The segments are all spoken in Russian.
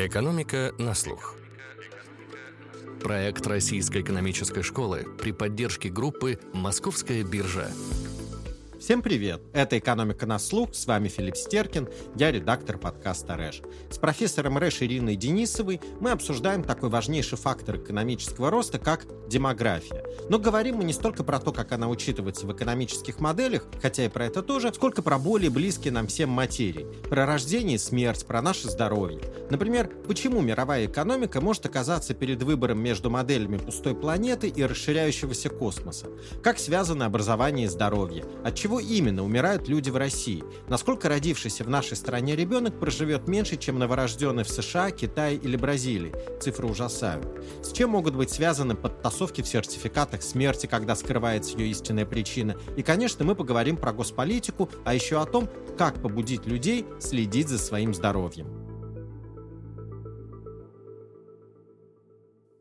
Экономика на слух. Проект Российской экономической школы при поддержке группы «Московская биржа». Всем привет! Это «Экономика на слух», с вами Филипп Стеркин, я редактор подкаста «Рэш». С профессором РЭШ Ириной Денисовой мы обсуждаем такой важнейший фактор экономического роста, как демография. Но говорим мы не столько про то, как она учитывается в экономических моделях, хотя и про это тоже, сколько про более близкие нам всем материи. Про рождение и смерть, про наше здоровье. Например, почему мировая экономика может оказаться перед выбором между моделями пустой планеты и расширяющегося космоса? Как связаны образование и здоровье? От чего именно умирают люди в России? Насколько родившийся в нашей стране ребенок проживет меньше, чем новорожденный в США, Китае или Бразилии? Цифры ужасают. С чем могут быть связаны подтасовки в сертификатах смерти, когда скрывается ее истинная причина? И, конечно, мы поговорим про госполитику, а еще о том, как побудить людей следить за своим здоровьем.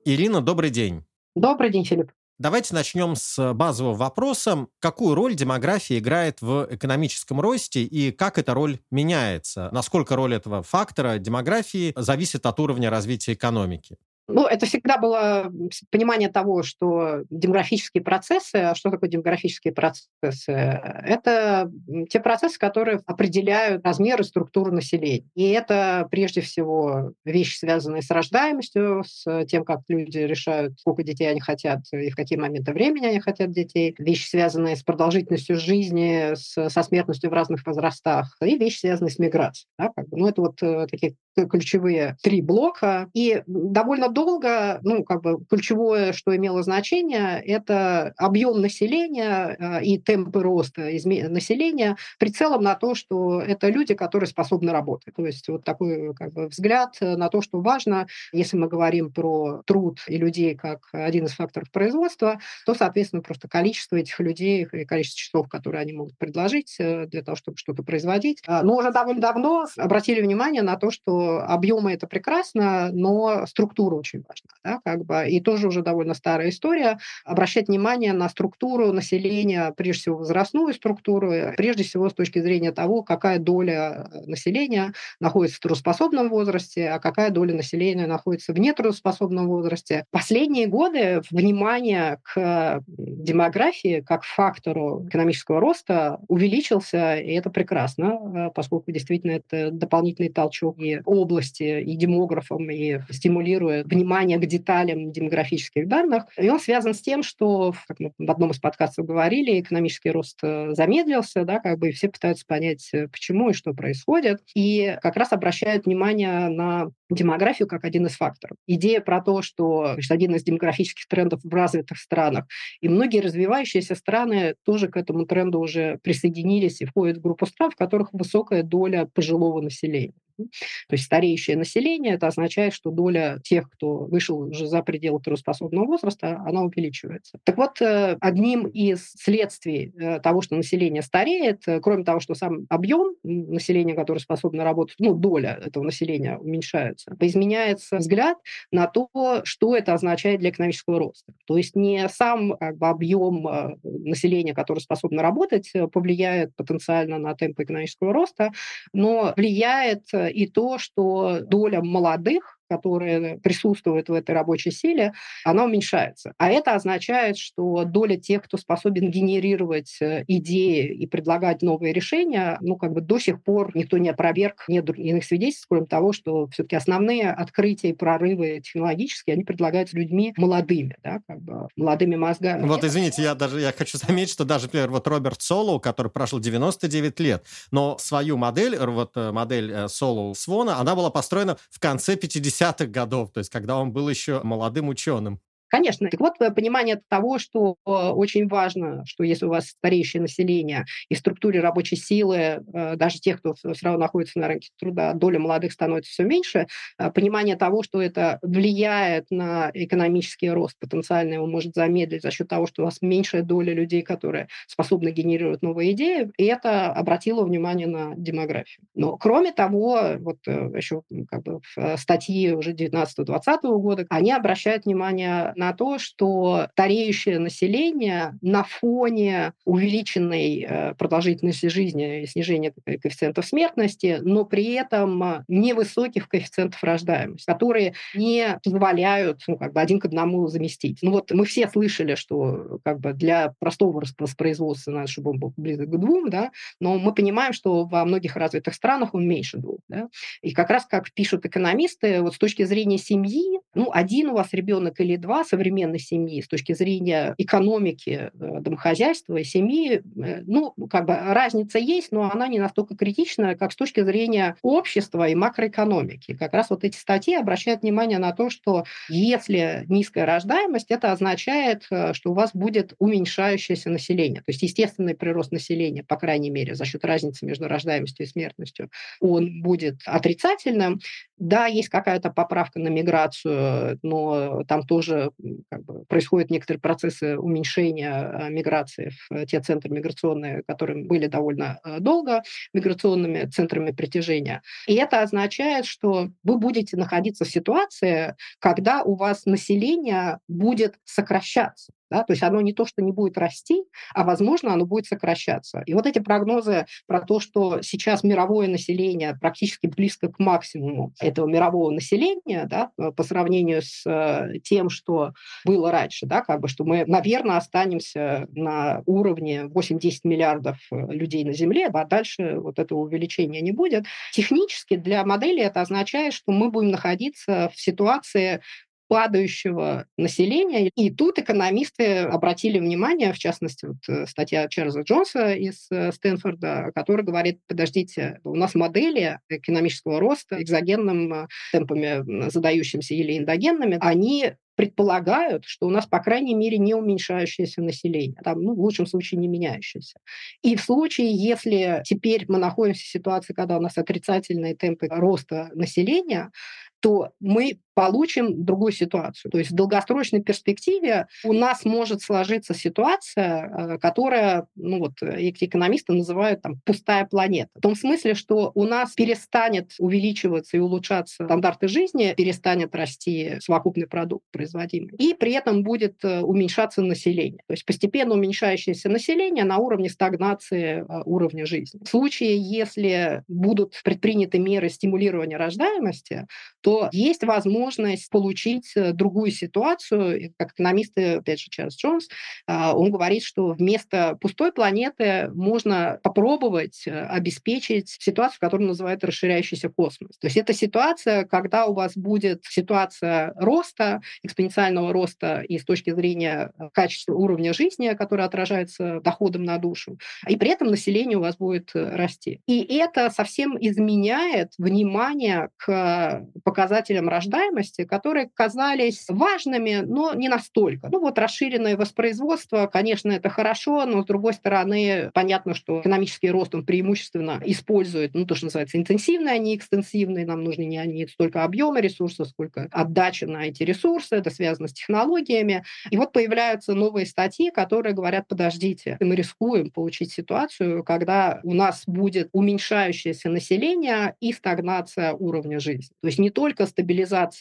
Ирина, добрый день. Добрый день, Филипп. Давайте начнем с базового вопроса. Какую роль демография играет в экономическом росте и как эта роль меняется? Насколько роль этого фактора демографии зависит от уровня развития экономики? Ну, это всегда было понимание того, что демографические процессы, а что такое демографические процессы? Это те процессы, которые определяют размер и структуру населения. И это прежде всего вещи, связанные с рождаемостью, с тем, как люди решают, сколько детей они хотят и в какие моменты времени они хотят детей. Вещи, связанные с продолжительностью жизни, со смертностью в разных возрастах. И вещи, связанные с миграцией. Да. Ну, это вот э, такие ключевые три блока. И довольно долго, ну, как бы ключевое, что имело значение, это объем населения э, и темпы роста населения прицелом на то, что это люди, которые способны работать. То есть вот такой как бы, взгляд на то, что важно, если мы говорим про труд и людей как один из факторов производства, то, соответственно, просто количество этих людей и количество часов, которые они могут предложить э, для того, чтобы что-то производить. А, но уже довольно давно обратили внимание на то, что объемы это прекрасно, но структура очень важна. Да, как бы. И тоже уже довольно старая история. Обращать внимание на структуру населения, прежде всего возрастную структуру, прежде всего с точки зрения того, какая доля э, населения находится в трудоспособном возрасте, а какая доля населения находится в нетрудоспособном возрасте. Последние годы внимание к демографии как фактору экономического роста увеличился, и это прекрасно, э, поскольку действительно это дополнительный толчок и области и демографам, и стимулирует внимание к деталям демографических данных. И он связан с тем, что, как мы в одном из подкастов говорили, экономический рост э, замедлился, да, как бы и все пытаются понять, э, почему и что происходит. И как раз обращают внимание на демографию как один из факторов. Идея про то, что значит, один из демографических трендов в развитых странах, и многие развивающиеся страны тоже к этому тренду уже присоединились и входят в группу стран, в которых высокая доля пожилого населения. То есть стареющее население, это означает, что доля тех, кто вышел уже за пределы трудоспособного возраста, она увеличивается. Так вот, э, одним из следствий э, того, что население стареет, э, кроме того, что сам объем населения, которое способно работать, ну, доля этого населения уменьшается, изменяется взгляд на то, что это означает для экономического роста. То есть не сам как бы, объем населения, которое способно работать, повлияет потенциально на темпы экономического роста, но влияет и то, что доля молодых которые присутствуют в этой рабочей силе, она уменьшается. А это означает, что доля тех, кто способен генерировать э, идеи и предлагать новые решения, ну, как бы до сих пор никто не опроверг, нет иных свидетельств, кроме того, что все-таки основные открытия и прорывы технологические, они предлагаются людьми молодыми, да, как бы молодыми мозгами. Вот, извините, я даже я хочу заметить, что даже, например, вот Роберт Солоу, который прожил 99 лет, но свою модель, вот э, модель э, Солоу Свона, она была построена в конце 50 50-х годов, то есть когда он был еще молодым ученым. Конечно. Так вот, э, понимание того, что э, очень важно, что если у вас стареющее население и в структуре рабочей силы, э, даже тех, кто все равно находится на рынке труда, доля молодых становится все меньше, понимание того, что это влияет на экономический рост, потенциально его может замедлить за счет того, что у вас меньшая доля людей, которые способны генерировать новые идеи, и это обратило внимание на демографию. Но кроме того, вот еще как бы статьи уже 19-20 года, они обращают внимание на то, что стареющее население на фоне увеличенной э, продолжительности жизни и снижения коэффициентов смертности, но при этом невысоких коэффициентов рождаемости, которые не позволяют ну, как бы один к одному заместить. Ну вот мы все слышали, что как бы для простого воспроизводства надо, чтобы он был близок к двум, да, но мы понимаем, что во многих развитых странах он меньше двух. Да? И как раз, как пишут экономисты, вот с точки зрения семьи, ну, один у вас ребенок или два современной семьи, с точки зрения экономики э, домохозяйства семьи, э, ну, как бы разница есть, но она не настолько критична, как с точки зрения общества и макроэкономики. Как раз вот эти статьи обращают внимание на то, что если низкая рождаемость, это означает, э, что у вас будет уменьшающееся население. То есть естественный прирост населения, по крайней мере, за счет разницы между рождаемостью и смертностью, он будет отрицательным. Да, есть какая-то поправка на миграцию, но там тоже как бы, происходят некоторые процессы уменьшения э, миграции в э, те центры миграционные, которые были довольно э, долго миграционными центрами притяжения. И это означает, что вы будете находиться в ситуации, когда у вас население будет сокращаться. Да? То есть оно не то, что не будет расти, а, возможно, оно будет сокращаться. И вот эти прогнозы про то, что сейчас мировое население практически близко к максимуму этого мирового населения, да, э, по сравнению с э, тем, что было раньше, да, как бы, что мы, наверное, останемся на уровне 8-10 миллиардов э, людей на Земле, а дальше вот этого увеличения не будет. Технически для модели это означает, что мы будем находиться в ситуации падающего населения. И тут экономисты обратили внимание, в частности, вот э, статья Чарльза Джонса из э, Стэнфорда, который говорит, подождите, у нас модели экономического роста экзогенным э, темпами, задающимся или эндогенными, они предполагают, что у нас, по крайней мере, не уменьшающееся население, там, ну, в лучшем случае не меняющееся. И в случае, если теперь мы находимся в ситуации, когда у нас отрицательные темпы роста населения, то мы получим другую ситуацию. То есть в долгосрочной перспективе у нас может сложиться ситуация, э, которая, ну вот, эти экономисты называют там пустая планета. В том смысле, что у нас перестанет увеличиваться и улучшаться стандарты жизни, перестанет расти совокупный продукт производимый, и при этом будет э, уменьшаться население. То есть постепенно уменьшающееся население на уровне стагнации э, уровня жизни. В случае, если будут предприняты меры стимулирования рождаемости, то есть возможность получить э, другую ситуацию. Как экономисты, опять же, Чарльз Джонс, а, он говорит, что вместо пустой планеты можно попробовать э, обеспечить ситуацию, которую называют расширяющийся космос. То есть это ситуация, когда у вас будет ситуация роста, экспоненциального роста и с точки зрения э, качества уровня жизни, который отражается доходом на душу, и при этом население у вас будет расти. И это совсем изменяет внимание к показателям рождаемости, которые казались важными, но не настолько. Ну вот расширенное воспроизводство, конечно, это хорошо, но с другой стороны, понятно, что экономический рост, он преимущественно использует, ну то, что называется интенсивный, а не экстенсивный. Нам нужны не, не столько объемы ресурсов, сколько отдача на эти ресурсы. Это связано с технологиями. И вот появляются новые статьи, которые говорят, подождите, мы рискуем получить ситуацию, когда у нас будет уменьшающееся население и стагнация уровня жизни. То есть не только только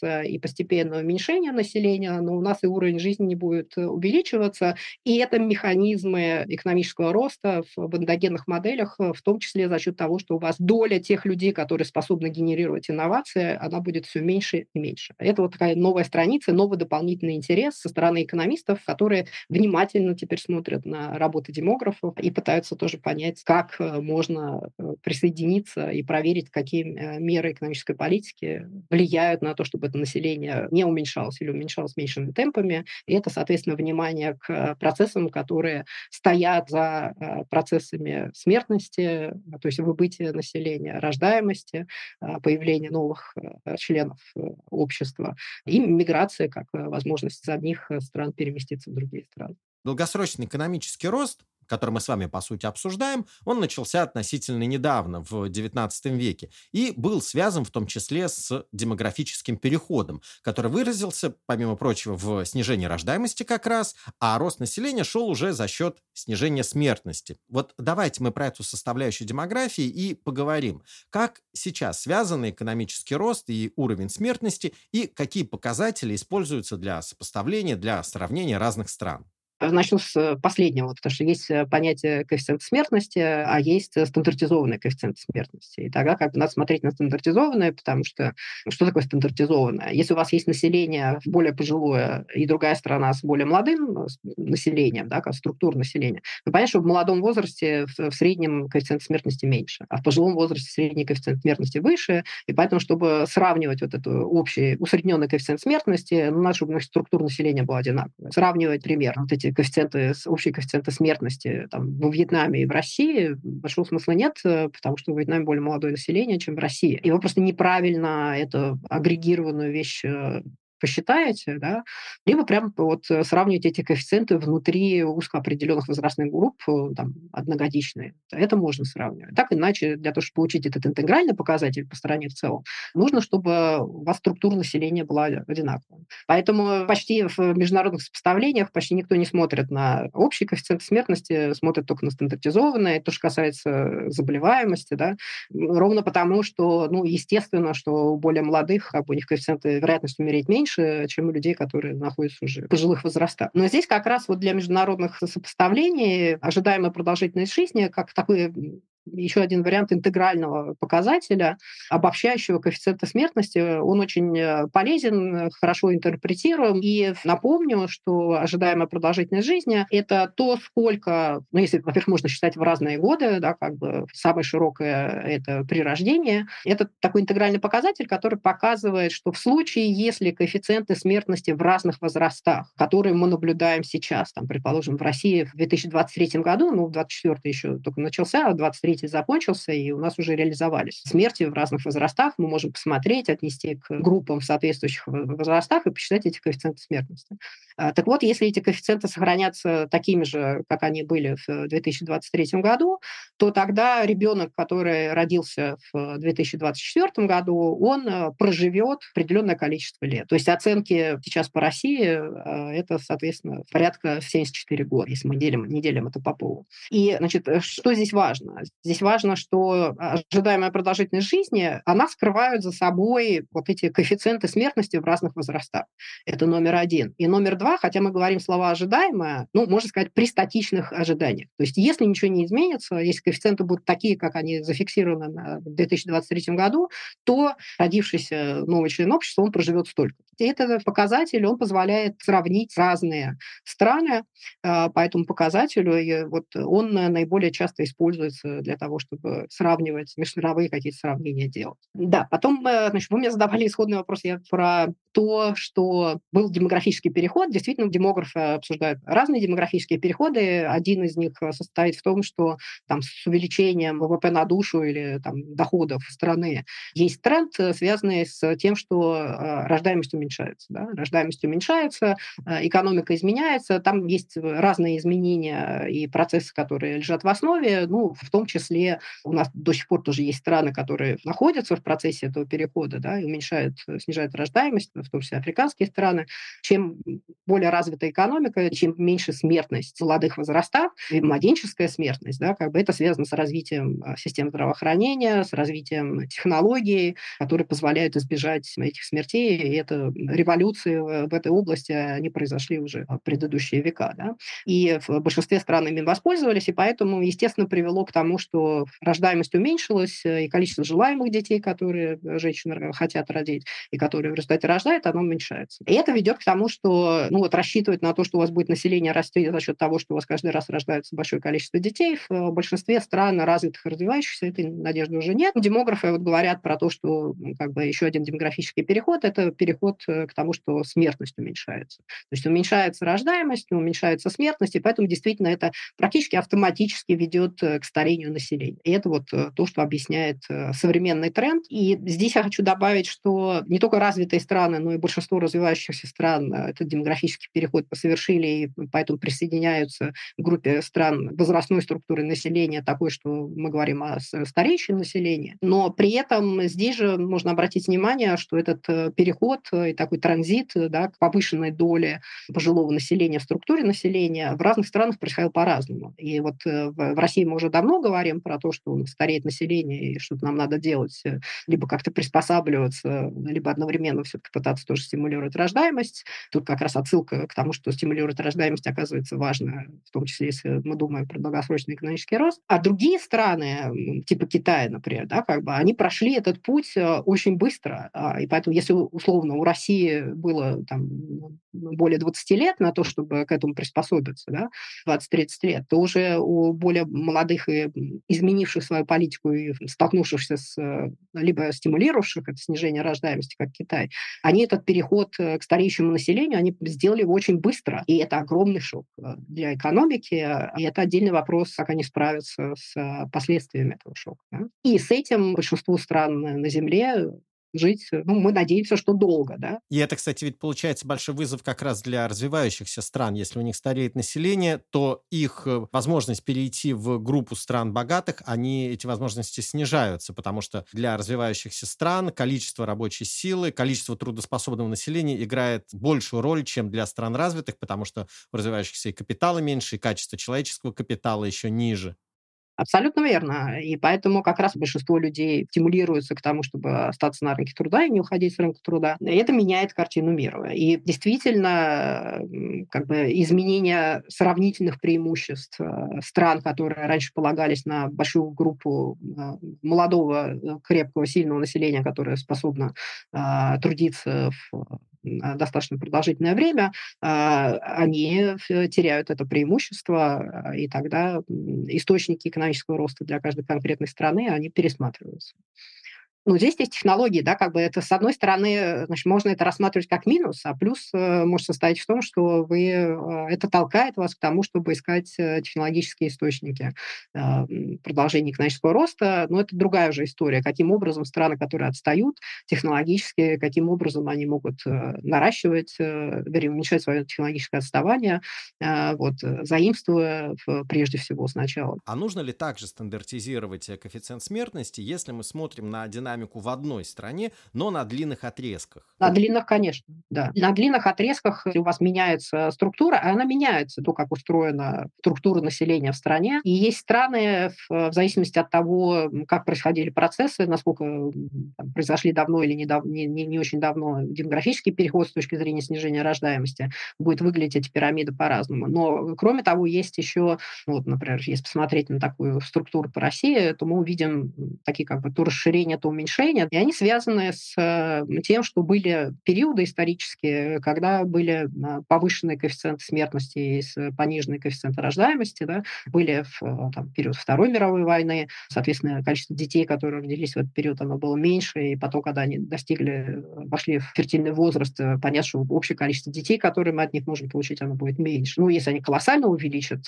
стабилизация и постепенное уменьшение населения, но у нас и уровень жизни не будет э, увеличиваться. И это механизмы экономического роста в эндогенных моделях, э, в том числе за счет того, что у вас доля тех людей, которые способны генерировать инновации, она будет все меньше и меньше. Это вот такая новая страница, новый дополнительный интерес со стороны экономистов, которые внимательно теперь смотрят на работу демографов и пытаются тоже понять, как э, можно присоединиться и проверить, какие меры экономической политики влияют на то, чтобы это население не уменьшалось или уменьшалось меньшими темпами. И это, соответственно, внимание к процессам, которые стоят за э, процессами смертности, то есть выбытия населения, рождаемости, э, появления новых э, членов общества и миграция как возможность из одних стран переместиться в другие страны. Долгосрочный экономический рост который мы с вами, по сути, обсуждаем, он начался относительно недавно, в XIX веке, и был связан в том числе с демографическим переходом, который выразился, помимо прочего, в снижении рождаемости как раз, а рост населения шел уже за счет снижения смертности. Вот давайте мы про эту составляющую демографии и поговорим. Как сейчас связаны экономический рост и уровень смертности, и какие показатели используются для сопоставления, для сравнения разных стран? Начну с последнего, потому что есть э, понятие коэффициента смертности, а есть стандартизованный коэффициент смертности. И тогда как бы надо смотреть на стандартизованное, потому что что такое стандартизованное? Если у вас есть население более пожилое и другая страна с более молодым э, населением, да, как структура населения, ну, понятно, что в молодом возрасте в, среднем коэффициент смертности меньше, а в пожилом возрасте средний коэффициент смертности выше, и поэтому, чтобы сравнивать вот эту общий усредненный коэффициент смертности, ну, надо, чтобы структура населения была одинаковая. Сравнивать пример. Вот эти коэффициенты, общие коэффициенты смертности там, во Вьетнаме и в России, большого смысла нет, э, потому что в Вьетнаме более молодое население, чем в России. И вы просто неправильно эту агрегированную вещь э, посчитаете, да, либо прям вот сравнивать эти коэффициенты внутри узкоопределенных возрастных групп, э, там, одногодичные. Это можно сравнивать. Так иначе, для того, чтобы получить этот интегральный показатель по стране в целом, нужно, чтобы у вас структура населения была одинаковая. Поэтому почти в международных сопоставлениях почти никто не смотрит на общий коэффициент смертности, смотрит только на стандартизованное, то, что касается заболеваемости, да, ровно потому, что, ну, естественно, что у более молодых, как бы, у них коэффициенты вероятность умереть меньше, чем у людей, которые находятся уже в пожилых возрастах. Но здесь как раз вот для международных сопоставлений ожидаемая продолжительность жизни как такой еще один вариант интегрального показателя, обобщающего коэффициента смертности. Он очень э, полезен, хорошо интерпретируем. И напомню, что ожидаемая продолжительность жизни – это то, сколько, ну, если, во-первых, можно считать в разные годы, да, как бы самое широкое – это при рождении. Это такой интегральный показатель, который показывает, что в случае, если коэффициенты смертности в разных возрастах, которые мы наблюдаем сейчас, там, предположим, в России в 2023 году, ну, в 2024 еще только начался, а в 2023 третий закончился, и у нас уже реализовались смерти в разных возрастах. Мы можем посмотреть, отнести к группам в соответствующих возрастах и посчитать эти коэффициенты смертности. А, так вот, если эти коэффициенты сохранятся такими же, как они были в 2023 году, то тогда ребенок, который родился в 2024 году, он э, проживет определенное количество лет. То есть оценки сейчас по России э, это, соответственно, порядка 74 года, если мы делим, не делим это по полу. И, значит, э, что здесь важно? Здесь важно, что ожидаемая продолжительность жизни, она скрывает за собой вот эти коэффициенты смертности в разных возрастах. Это номер один. И номер два, хотя мы говорим слова ожидаемое, ну, можно сказать, при статичных ожиданиях. То есть если ничего не изменится, если коэффициенты будут такие, как они зафиксированы в 2023 году, то родившийся новый член общества, он проживет столько. И этот показатель, он позволяет сравнить разные страны а, по этому показателю, и вот он наиболее часто используется для того, чтобы сравнивать, межмировые какие-то сравнения делать. Да, потом, э, значит, вы мне задавали исходный вопрос я про то, что был демографический переход. Действительно, демографы обсуждают разные демографические переходы. Один из них состоит в том, что там, с увеличением ВВП на душу или там, доходов страны есть тренд, э, связанный с тем, что э, рождаемость уменьшается. Да? Рождаемость уменьшается, экономика изменяется, там есть разные изменения и процессы, которые лежат в основе, ну, в том числе числе у нас до сих пор тоже есть страны, которые находятся в процессе этого перехода, да, и уменьшают, э, снижают рождаемость, в том числе африканские страны. Чем более развитая экономика, чем меньше смертность в молодых возрастах, и младенческая смертность, да, как бы это связано с развитием а, систем здравоохранения, с развитием технологий, которые позволяют избежать этих смертей, и это революции в этой области, они произошли уже в предыдущие века, да. И в большинстве стран ими воспользовались, и поэтому, естественно, привело к тому, что рождаемость уменьшилась, э, и количество желаемых детей, которые э, женщины хотят родить, и которые в результате рождают, оно уменьшается. И это ведет к тому, что ну, вот рассчитывать на то, что у вас будет население расти за счет того, что у вас каждый раз рождается большое количество детей, в э, большинстве стран развитых и развивающихся этой надежды уже нет. Демографы вот говорят про то, что как бы еще один демографический переход – это переход к тому, что смертность уменьшается. То есть уменьшается рождаемость, уменьшается смертность, и поэтому действительно это практически автоматически ведет к старению населения. И это вот то, что объясняет современный тренд. И здесь я хочу добавить, что не только развитые страны, но и большинство развивающихся стран этот демографический переход совершили, и поэтому присоединяются к группе стран возрастной структуры населения, такой, что мы говорим о стареющем населении. Но при этом здесь же можно обратить внимание, что этот переход и такой транзит да, к повышенной доле пожилого населения в структуре населения в разных странах происходил по-разному. И вот в России мы уже давно говорим про то, что стареет население, и что-то нам надо делать, э, либо как-то приспосабливаться, либо одновременно все-таки пытаться тоже стимулировать рождаемость. Тут как раз отсылка к тому, что стимулировать рождаемость оказывается важно, в том числе, если мы думаем про долгосрочный экономический рост. А другие страны, типа Китая, например, да, как бы они прошли этот путь э, очень быстро. А, и поэтому, если условно у России было там, более 20 лет на то, чтобы к этому приспособиться, да, 20-30 лет, то уже у более молодых и изменивших свою политику и столкнувшихся с э, либо стимулировавших это снижение рождаемости, как Китай, они этот переход э, к стареющему населению, они сделали очень быстро. И это огромный шок э, для экономики, и это отдельный вопрос, как они справятся с последствиями этого шока. И с этим большинству стран на Земле жить, ну, мы надеемся, что долго, да. И это, кстати, ведь получается большой вызов как раз для развивающихся стран. Если у них стареет население, то их э, возможность перейти в группу стран богатых, они, эти возможности снижаются, потому что для развивающихся стран количество рабочей силы, количество трудоспособного населения играет большую роль, чем для стран развитых, потому что у развивающихся и капитала меньше, и качество человеческого капитала еще ниже. Абсолютно верно. И поэтому как раз большинство людей стимулируется к тому, чтобы остаться на рынке труда и не уходить с рынка труда. И это меняет картину мира. И действительно, как бы изменение сравнительных преимуществ э, стран, которые раньше полагались на большую группу э, молодого, э, крепкого, сильного населения, которое способно трудиться в достаточно продолжительное время, а, они теряют это преимущество, и тогда источники экономического роста для каждой конкретной страны, они пересматриваются. Ну, здесь есть технологии, да, как бы это, с одной стороны, значит, можно это рассматривать как минус, а плюс э, может состоять в том, что вы, э, это толкает вас к тому, чтобы искать э, технологические источники э, продолжения экономического роста, но это другая уже история, каким образом страны, которые отстают технологически, каким образом они могут э, наращивать, э, вернее, уменьшать свое технологическое отставание, э, вот, заимствуя в, прежде всего сначала. А нужно ли также стандартизировать э, коэффициент смертности, если мы смотрим на динамику динамику в одной стране, но на длинных отрезках. На длинных, конечно, да. На длинных отрезках у вас меняется структура, а она меняется, то, как устроена структура населения в стране. И есть страны, в, зависимости от того, как происходили процессы, насколько там, произошли давно или не, не, не, очень давно демографический переход с точки зрения снижения рождаемости, будет выглядеть эти пирамиды по-разному. Но, кроме того, есть еще, вот, например, если посмотреть на такую структуру по России, то мы увидим такие как бы то расширение, то уменьшение уменьшения, и они связаны с э, тем, что были периоды исторические, когда были а, повышенные коэффициенты смертности и пониженные коэффициенты рождаемости, да, были в э, там, период Второй мировой войны, соответственно, количество детей, которые родились в этот период, оно было меньше, и потом, когда они достигли, вошли в фертильный возраст, э, понятно, что общее количество детей, которые мы от них можем получить, оно будет меньше. Ну, если они колоссально увеличат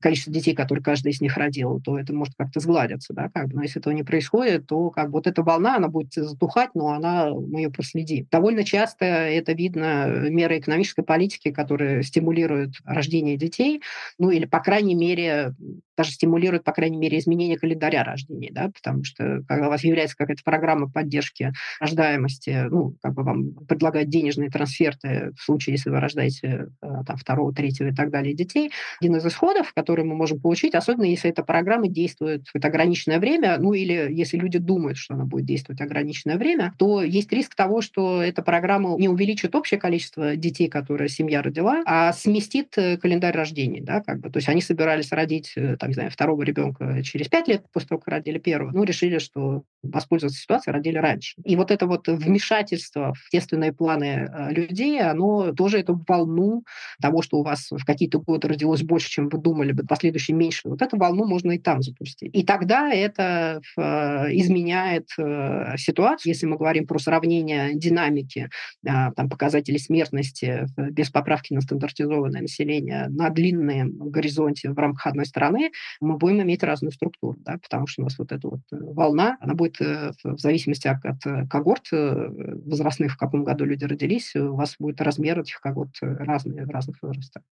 количество детей, которые каждый из них родил, то это может как-то сгладиться, да, как бы. но если этого не происходит, то как бы вот эта волна, она будет затухать, но она, мы ее проследим. Довольно часто это видно меры экономической политики, которые стимулируют рождение детей, ну или, по крайней мере, даже стимулируют, по крайней мере, изменение календаря рождения, да, потому что когда у вас является какая-то программа поддержки рождаемости, ну, как бы вам предлагают денежные трансферты в случае, если вы рождаете э, там, второго, третьего и так далее детей, один из исходов, который мы можем получить, особенно если эта программа действует в это ограниченное время, ну или если люди думают, что она будет действовать ограниченное время, то есть риск того, что эта программа не увеличит общее количество детей, которые семья родила, а сместит э, календарь рождения, да, как бы. То есть они собирались родить, э, там, не знаю, второго ребенка через пять лет после того, как родили первого, ну, решили, что воспользоваться ситуацией, родили раньше. И вот это вот вмешательство в естественные планы э, людей, оно тоже эту волну того, что у вас в какие-то годы родилось больше, чем вы думали бы, последующие меньше, вот эту волну можно и там запустить. И тогда это изменяет Э, ситуацию, если мы говорим про сравнение динамики там, показателей смертности без поправки на стандартизованное население на длинном горизонте в рамках одной страны, мы будем иметь разную структуру, да, потому что у нас вот эта вот э, волна, она будет э, в зависимости от, от когорт возрастных, в каком году люди родились, у вас будет размер этих когорт разные в разных возрастах.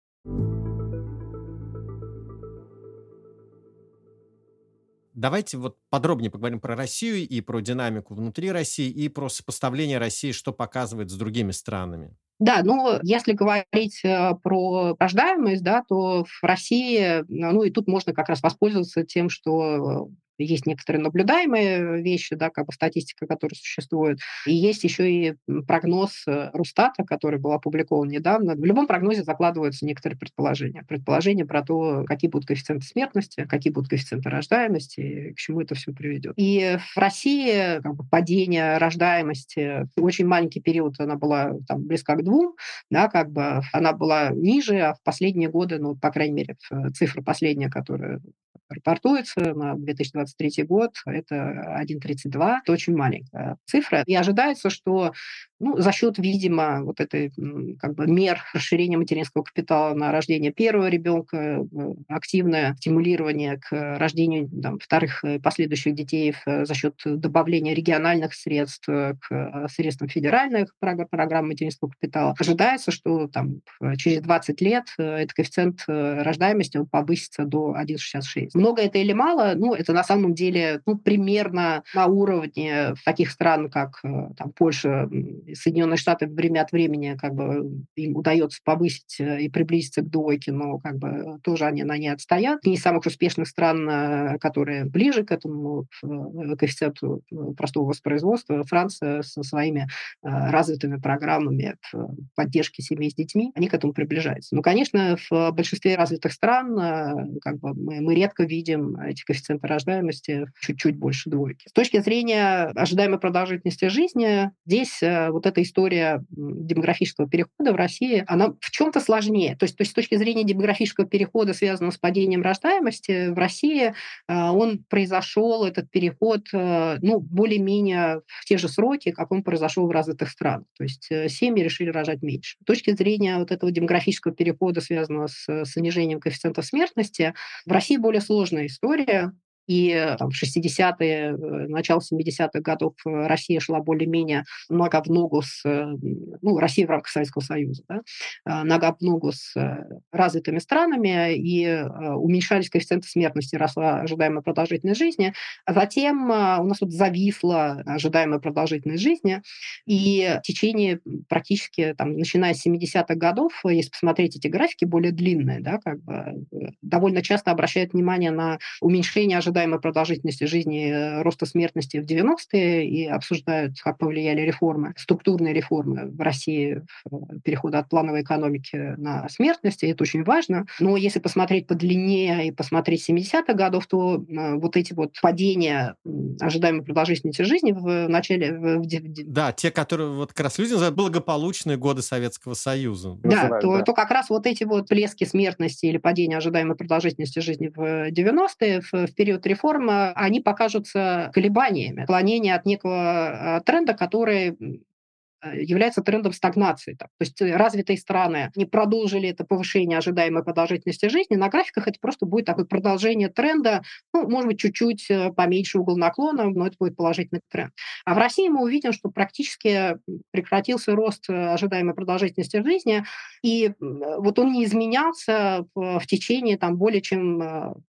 Давайте вот подробнее поговорим про Россию и про динамику внутри России, и про сопоставление России, что показывает с другими странами. Да, ну, если говорить э, про рождаемость, да, то в России, ну, и тут можно как раз воспользоваться тем, что есть некоторые наблюдаемые вещи, да, как бы статистика, которая существует, и есть еще и прогноз э, Рустата, который был опубликован недавно. В любом прогнозе закладываются некоторые предположения. Предположения про то, какие будут коэффициенты смертности, какие будут коэффициенты рождаемости, к чему это все приведет. И в России как бы, падение рождаемости, очень маленький период она была там, близка к двум, да, как бы она была ниже, а в последние годы, ну, по крайней мере, цифра последняя, которая рапортуется на 2023 год, это 1,32. Это очень маленькая цифра. И ожидается, что ну, за счет, видимо, вот этой как бы мер расширения материнского капитала на рождение первого ребенка, э, активное стимулирование к рождению там, вторых последующих детей э, за счет добавления региональных средств к э, средствам федеральных программ материнского капитала. Ожидается, что там, через 20 лет этот коэффициент рождаемости он повысится до 1,66. Много это или мало? Ну, это на самом деле ну, примерно на уровне таких стран, как там, Польша, Соединенные Штаты время от времени как бы им удается повысить э, и приблизиться к двойке, но как бы тоже они на ней отстоят. Не из самых успешных стран, э, которые ближе к этому э, коэффициенту простого воспроизводства, Франция со своими развитыми программами поддержки семей с детьми, они к этому приближаются. Но, конечно, в большинстве развитых стран как бы мы, мы редко видим эти коэффициенты рождаемости чуть-чуть больше двойки. С точки зрения ожидаемой продолжительности жизни, здесь вот вот эта история демографического перехода в России, она в чем-то сложнее. То есть, то есть с точки зрения демографического перехода, связанного с падением рождаемости, в России а, он произошел, этот переход, э, ну, более-менее в те же сроки, как он произошел в развитых странах. То есть э, семьи решили рожать меньше. С точки зрения вот этого демографического перехода, связанного с снижением коэффициента смертности, в России более сложная история. И э, там, в 60-е, э, начало 70-х годов э, Россия шла более-менее нога в ногу с... Ну, Россия в рамках Советского Союза, да, нога в ногу с развитыми странами, и уменьшались коэффициенты смертности, росла ожидаемая продолжительность жизни. А затем у нас вот зависла ожидаемая продолжительность жизни, и в течение практически, там, начиная с 70-х годов, если посмотреть эти графики более длинные, да, как бы, довольно часто обращают внимание на уменьшение ожидаемой ожидаемой продолжительности жизни, э, роста смертности в 90-е и обсуждают, как повлияли реформы, структурные реформы в России, перехода от плановой экономики на смертность, и это очень важно. Но если посмотреть подлиннее и посмотреть 70-х годов, то э, вот эти вот падения ожидаемой продолжительности жизни в начале... В... Да, те, которые вот как раз люди называют благополучные годы Советского Союза. Да, то, да. то как раз вот эти вот плески смертности или падения ожидаемой продолжительности жизни в 90-е, в, в период период реформ, они покажутся колебаниями, отклонения от некого а, тренда, который является трендом стагнации. То есть э, развитые страны не продолжили это повышение ожидаемой продолжительности жизни, на графиках это просто будет такое продолжение тренда, ну, может быть, чуть-чуть э, поменьше угол наклона, но это будет положительный тренд. А в России мы увидим, что практически прекратился рост ожидаемой продолжительности жизни, и вот он не изменялся в, течение там, более чем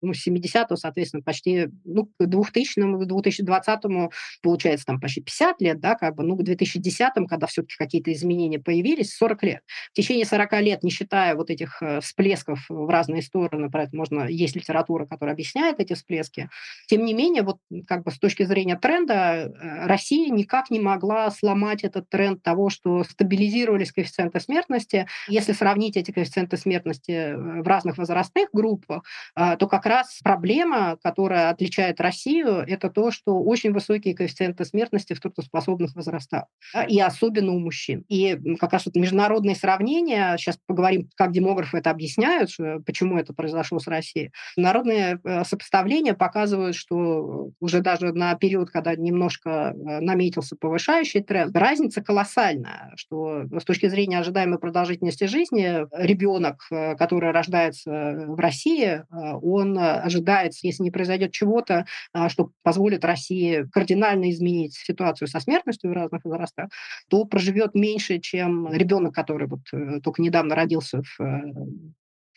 ну, 70-го, соответственно, почти ну, к 2000-му, 2020-му, получается, там почти 50 лет, да, как бы, ну, к 2010-му, когда когда все-таки какие-то изменения появились, 40 лет. В течение 40 лет, не считая вот этих э, всплесков в разные стороны, про это можно, есть литература, которая объясняет эти всплески, тем не менее, вот как бы с точки зрения тренда, э, Россия никак не могла сломать этот тренд того, что стабилизировались коэффициенты смертности. Если сравнить эти коэффициенты смертности э, в разных возрастных группах, то как раз проблема, которая отличает Россию, это то, что очень высокие коэффициенты смертности в трудоспособных возрастах. И особенно особенно у мужчин. И как раз вот международные сравнения, сейчас поговорим, как демографы это объясняют, почему это произошло с Россией. Народные э, сопоставления показывают, что уже даже на период, когда немножко э, наметился повышающий тренд, разница колоссальная, что с точки зрения ожидаемой продолжительности жизни ребенок, э, который рождается в России, он ожидается, если не произойдет чего-то, что позволит России кардинально изменить ситуацию со смертностью в разных возрастах, то проживет меньше, чем ребенок, который вот только недавно родился в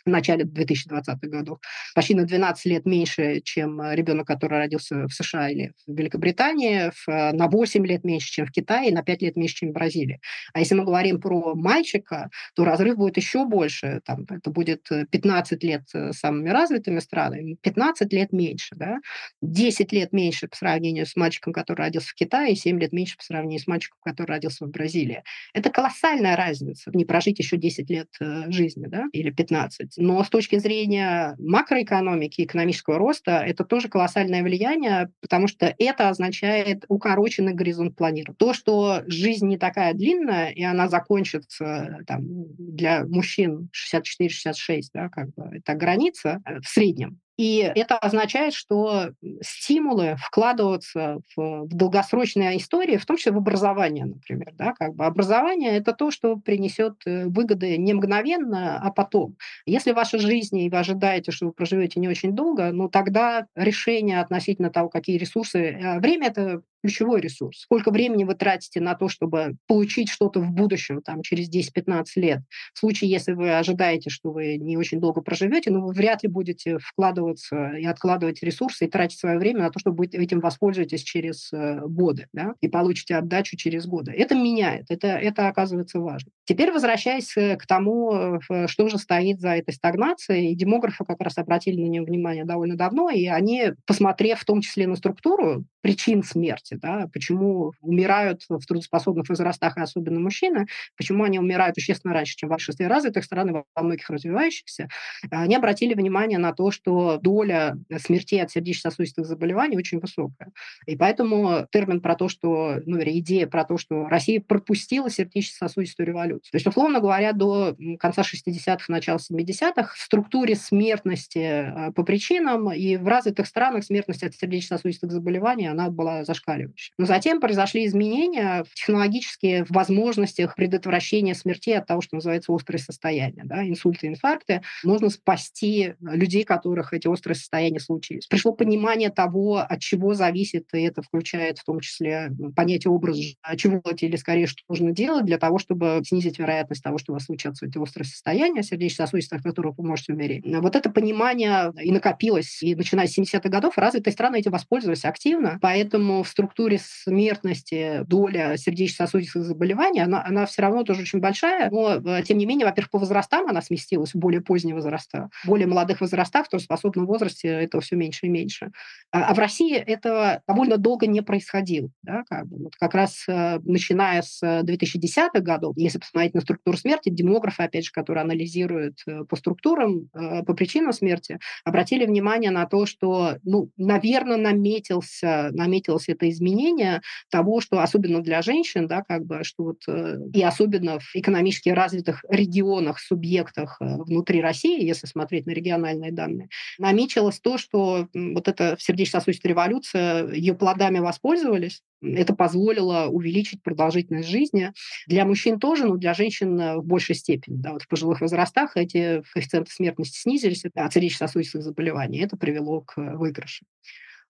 в начале 2020-х годов. Почти на 12 лет меньше, чем э, ребенок, который родился в США или в Великобритании, э, на 8 лет меньше, чем в Китае, и на 5 лет меньше, чем в Бразилии. А если мы говорим про мальчика, то разрыв будет еще больше. Там, это будет 15 э, лет самыми развитыми странами, 15 лет меньше. Да? 10 лет меньше по сравнению с мальчиком, который родился в Китае, и 7 лет меньше по сравнению с мальчиком, который родился в Бразилии. Это колоссальная разница. Не прожить еще 10 лет жизни да? или 15. Но с точки зрения макроэкономики, экономического роста, это тоже колоссальное влияние, потому что это означает укороченный горизонт планирования. То, что жизнь не такая длинная, и она закончится там, для мужчин 64-66, да, как бы это граница э, в среднем, и это означает, что стимулы вкладываться в, в долгосрочные истории, в том числе в образование, например. Да, как бы образование – это то, что принесет э, выгоды не мгновенно, а потом. Если в вашей жизни и вы ожидаете, что вы проживете не очень долго, ну тогда решение относительно того, какие ресурсы… Э, время – это ключевой ресурс. Сколько времени вы тратите на то, чтобы получить что-то в будущем, там, через 10-15 лет. В случае, если вы ожидаете, что вы не очень долго проживете, но ну, вы вряд ли будете вкладываться и откладывать ресурсы и тратить свое время на то, чтобы этим воспользуетесь через э, годы, да, и получите отдачу через годы. Это меняет, это, это оказывается важно. Теперь возвращаясь э, к тому, э, что же стоит за этой стагнацией, и демографы как раз обратили на нее внимание довольно давно, и они, посмотрев в том числе на структуру причин смерти, да, почему умирают в трудоспособных возрастах, и особенно мужчины, почему они умирают существенно раньше, чем в большинстве развитых стран во многих развивающихся, они обратили внимание на то, что доля смертей от сердечно-сосудистых заболеваний очень высокая. И поэтому термин про то, что, ну, идея про то, что Россия пропустила сердечно-сосудистую революцию. То есть, условно говоря, до конца 60-х, начала 70-х в структуре смертности э, по причинам и в развитых странах смертность от сердечно-сосудистых заболеваний, она была зашкаливающей обезболивающих. Но затем произошли изменения технологические в возможностях предотвращения смерти от того, что называется острое состояние, да, инсульты, инфаркты. Можно спасти людей, которых эти острые состояния случились. Пришло понимание того, от чего зависит, и это включает в том числе понятие образа, чего или скорее, что нужно делать для того, чтобы снизить вероятность того, что у вас случатся эти острые состояния, сердечно-сосудистых, от которых вы можете умереть. Вот это понимание и накопилось, и начиная с 70-х годов развитые страны этим воспользовались активно, поэтому в структуре структуре смертности доля сердечно-сосудистых заболеваний, она, она все равно тоже очень большая, но, э, тем не менее, во-первых, по возрастам она сместилась более поздние возраста. Более молодых возрастах, в трудоспособном возрасте этого все меньше и меньше. А, а в России это довольно долго не происходило. Да, как, бы. вот как раз э, начиная с 2010-х годов, если посмотреть на структуру смерти, демографы, опять же, которые анализируют э, по структурам, по причинам смерти, обратили внимание на то, что, ну, наверное, наметился, наметилось это изменения того, что особенно для женщин, да, как бы, что вот, э, и особенно в экономически развитых регионах, субъектах э, внутри России, если смотреть на региональные данные, намечилось то, что вот эта сердечно-сосудистая революция, ее плодами воспользовались, это позволило увеличить продолжительность жизни. Для мужчин тоже, но для женщин э, в большей степени. Да, вот в пожилых возрастах эти коэффициенты смертности снизились от сердечно-сосудистых заболеваний. Это привело к выигрышу.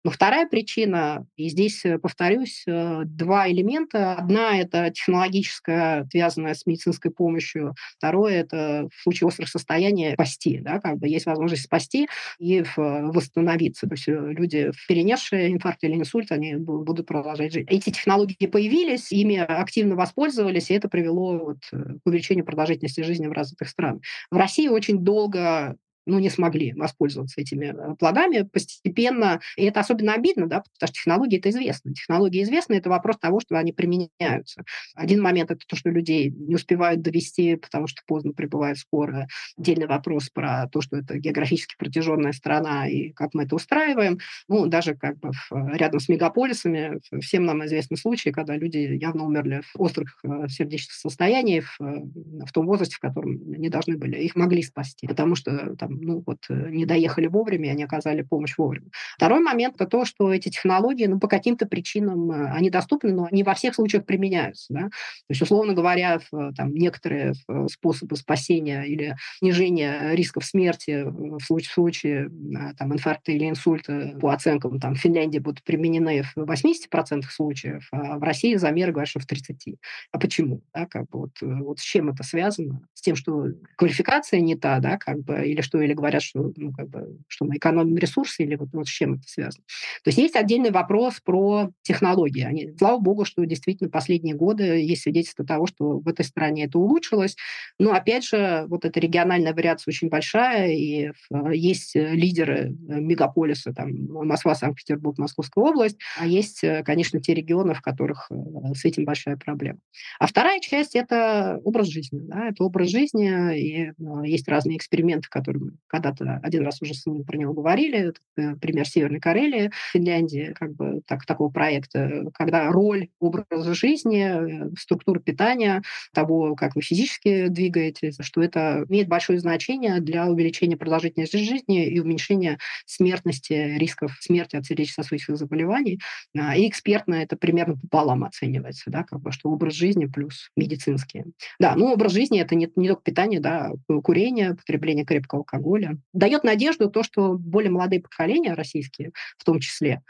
Но вторая причина, и здесь, э, повторюсь, э, два элемента. Одна – это технологическая, связанная с медицинской помощью. Второе – это в случае острых состояний спасти. Да, как бы есть возможность спасти и восстановиться. То есть э, люди, перенесшие инфаркт или инсульт, они будут продолжать жить. Эти технологии появились, ими активно воспользовались, и это привело вот к увеличению продолжительности жизни в развитых странах. В России очень долго ну, не смогли воспользоваться этими э, плодами постепенно. И это особенно обидно, да, потому что технологии это известно. Технологии известны, это вопрос того, что они применяются. Один момент это то, что людей не успевают довести, потому что поздно прибывает скоро. Отдельный вопрос про то, что это географически протяженная страна и как мы это устраиваем. Ну, даже как бы в, рядом с мегаполисами всем нам известны случаи, когда люди явно умерли в острых э, сердечных состояниях в, в том возрасте, в котором не должны были. Их могли спасти, потому что там ну, вот, э, не доехали вовремя, они оказали помощь вовремя. Второй момент – это то, что эти технологии, ну, по каким-то причинам, э, они доступны, но не во всех случаях применяются. Да? То есть, условно говоря, там, некоторые способы спасения или снижения рисков смерти в случае, в случае там, инфаркта или инсульта, по оценкам, там, в Финляндии будут применены в 80% случаев, а в России замеры говорят, что в 30%. А почему? Да, как бы вот, э, вот с чем это связано? С тем, что квалификация не та, да, как бы, или что, или говорят, что, ну, как бы, что мы экономим ресурсы, или вот, вот с чем это связано. То есть есть отдельный вопрос про технологии. Они, слава богу, что действительно последние годы есть свидетельство того, что в этой стране это улучшилось. Но, опять же, вот эта региональная вариация очень большая, и э, есть лидеры э, мегаполиса, там, Москва, Санкт-Петербург, Московская область, а есть, конечно, те регионы, в которых с этим большая проблема. А вторая часть – это образ жизни. Да? Это образ жизни, и есть разные эксперименты, которые мы когда-то один раз уже с ним про него говорили. Э, пример Северной Карелии, Финляндии, как бы так, такого проекта, когда роль образа жизни, э, структура питания, того, как вы физически двигаетесь, что это имеет большое значение для увеличения продолжительности жизни и уменьшения смертности, рисков смерти от сердечно-сосудистых заболеваний. А, и экспертно это примерно пополам оценивается, да, как бы, что образ жизни плюс медицинские. Да, ну образ жизни это не, не только питание, да, курение, потребление крепкого алкоголя. Дает надежду то, что более молодые поколения российские в том числе,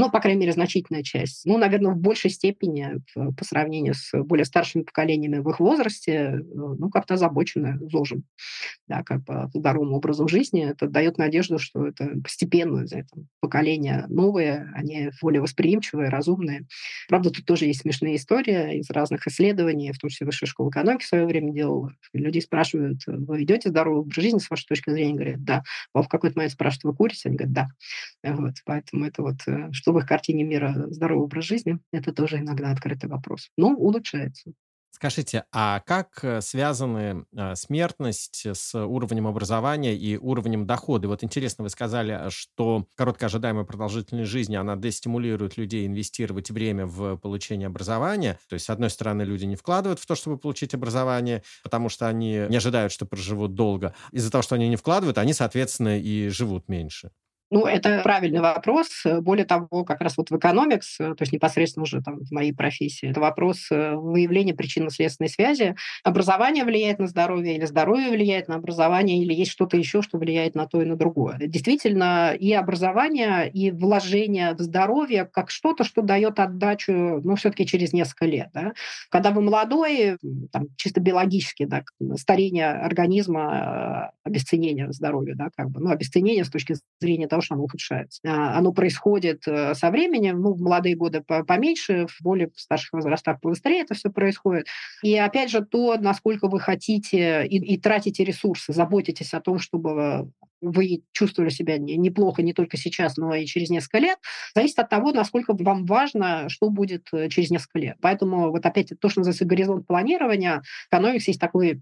ну, по крайней мере, значительная часть. Ну, наверное, в большей степени по сравнению с более старшими поколениями в их возрасте, э, ну, как-то озабочены ЗОЖем, да, как бы здоровым образом жизни. Это дает надежду, что это постепенно это поколение новые, они более восприимчивые, разумные. Правда, тут тоже есть смешные истории из разных исследований, в том числе Высшая школа экономики в свое время делала. Люди спрашивают, вы ведете здоровый образ жизни, с вашей точки зрения? Говорят, да. А в какой-то момент спрашивают, вы курите? Они говорят, да. Вот, поэтому это вот э, что в их картине мира здоровый образ жизни, это тоже иногда открытый вопрос. Но улучшается. Скажите, а как э, связаны э, смертность с уровнем образования и уровнем дохода? Вот интересно, вы сказали, что короткая ожидаемая продолжительность жизни, она дестимулирует людей инвестировать время в получение образования. То есть, с одной стороны, люди не вкладывают в то, чтобы получить образование, потому что они не ожидают, что проживут долго. Из-за того, что они не вкладывают, они, соответственно, и живут меньше. Ну, это правильный вопрос. Более того, как раз вот в экономикс, то есть непосредственно уже там в моей профессии, это вопрос э, выявления причинно-следственной связи. Образование влияет на здоровье или здоровье влияет на образование, или есть что-то еще, что влияет на то и на другое. Действительно, и образование, и вложение в здоровье как что-то, что дает отдачу, ну, все-таки через несколько лет. Да? Когда вы молодой, там, чисто биологически, да, старение организма, э, обесценение здоровья, да, как бы, ну, обесценение с точки зрения того, того, что оно ухудшается. А, оно происходит э, со временем, ну, в молодые годы поменьше, в более старших возрастах побыстрее это все происходит. И опять же, то, насколько вы хотите и, и тратите ресурсы, заботитесь о том, чтобы вы чувствовали себя неплохо не только сейчас, но и через несколько лет, зависит от того, насколько вам важно, что будет э, через несколько лет. Поэтому вот опять то, что называется горизонт планирования, в экономиксе есть такой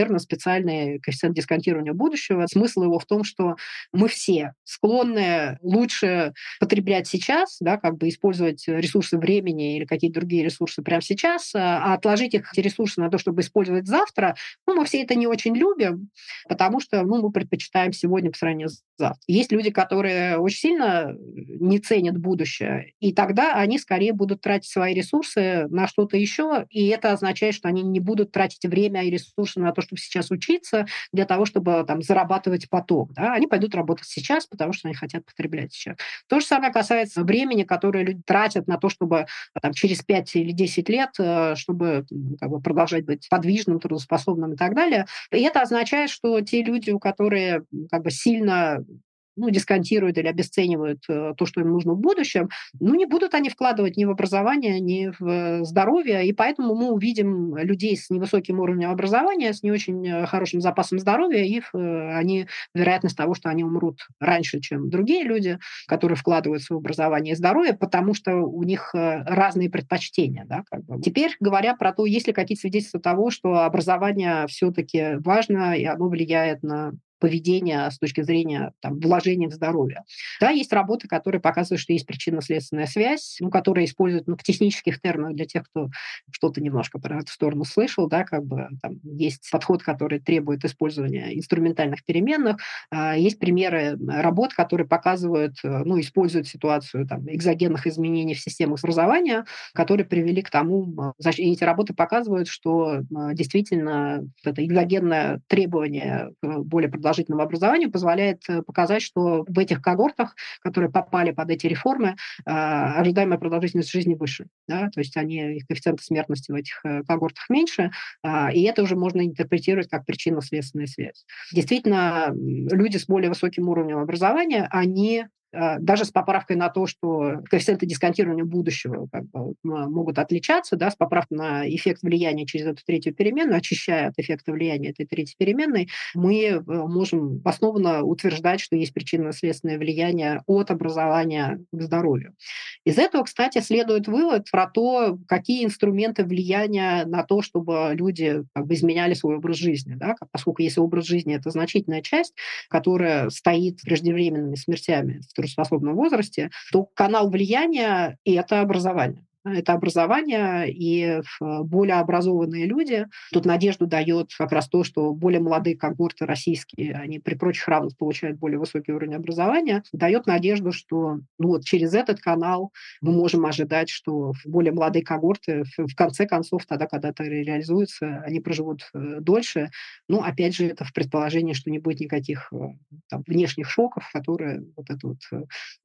термин специальный коэффициент дисконтирования будущего. Смысл его в том, что мы все склонны лучше потреблять сейчас, да, как бы использовать ресурсы времени или какие-то другие ресурсы прямо сейчас, а отложить их, эти ресурсы на то, чтобы использовать завтра, ну, мы все это не очень любим, потому что ну, мы предпочитаем сегодня по сравнению с завтра. Есть люди, которые очень сильно не ценят будущее, и тогда они скорее будут тратить свои ресурсы на что-то еще, и это означает, что они не будут тратить время и ресурсы на то, чтобы сейчас учиться, для того, чтобы там, зарабатывать потом. Да? Они пойдут работать сейчас, потому что они хотят потреблять сейчас. То же самое касается времени, которое люди тратят на то, чтобы там, через 5 или 10 лет, э, чтобы как бы, продолжать быть подвижным, трудоспособным и так далее. И это означает, что те люди, у которых как бы сильно ну, дисконтируют или обесценивают э, то, что им нужно в будущем, ну, не будут они вкладывать ни в образование, ни в здоровье, и поэтому мы увидим людей с невысоким уровнем образования, с не очень э, хорошим запасом здоровья, и они, вероятность того, что они умрут раньше, чем другие люди, которые вкладывают в свое образование и здоровье, потому что у них разные предпочтения. Да, как бы. Теперь, говоря про то, есть ли какие-то свидетельства того, что образование все-таки важно, и оно влияет на поведения с точки зрения там, вложения в здоровье. Да, есть работы, которые показывают, что есть причинно-следственная связь, ну, которые используют ну, в технических терминах для тех, кто что-то немножко про эту сторону слышал, да, как бы там есть подход, который требует использования инструментальных переменных, а, есть примеры работ, которые показывают, э, ну, используют ситуацию там, экзогенных изменений в системах образования, которые привели к тому, и эти работы показывают, что действительно это экзогенное требование более продолжительного продолжительному образованию позволяет э, показать, что в этих когортах, которые попали под эти реформы, а, ожидаемая продолжительность жизни выше. Да? То есть они, их коэффициенты смертности в этих э, когортах меньше, а, и это уже можно интерпретировать как причинно-следственная связь. Действительно, люди с более высоким уровнем образования, они даже с поправкой на то, что коэффициенты дисконтирования будущего как бы, могут отличаться, да, с поправкой на эффект влияния через эту третью переменную, очищая от эффекта влияния этой третьей переменной, мы э, можем основанно утверждать, что есть причинно-следственное влияние от образования к здоровью. Из этого, кстати, следует вывод про то, какие инструменты влияния на то, чтобы люди как бы, изменяли свой образ жизни. Да? Поскольку если образ жизни – это значительная часть, которая стоит преждевременными смертями в трудоспособном возрасте, то канал влияния – это образование это образование и более образованные люди. Тут надежду дает как раз то, что более молодые когорты российские, они при прочих равных получают более высокий уровень образования, дает надежду, что ну, вот через этот канал мы можем ожидать, что более молодые когорты в конце концов, тогда, когда это реализуется, они проживут э, дольше. Ну, опять же, это в предположении, что не будет никаких э, там, внешних шоков, которые вот эту вот э,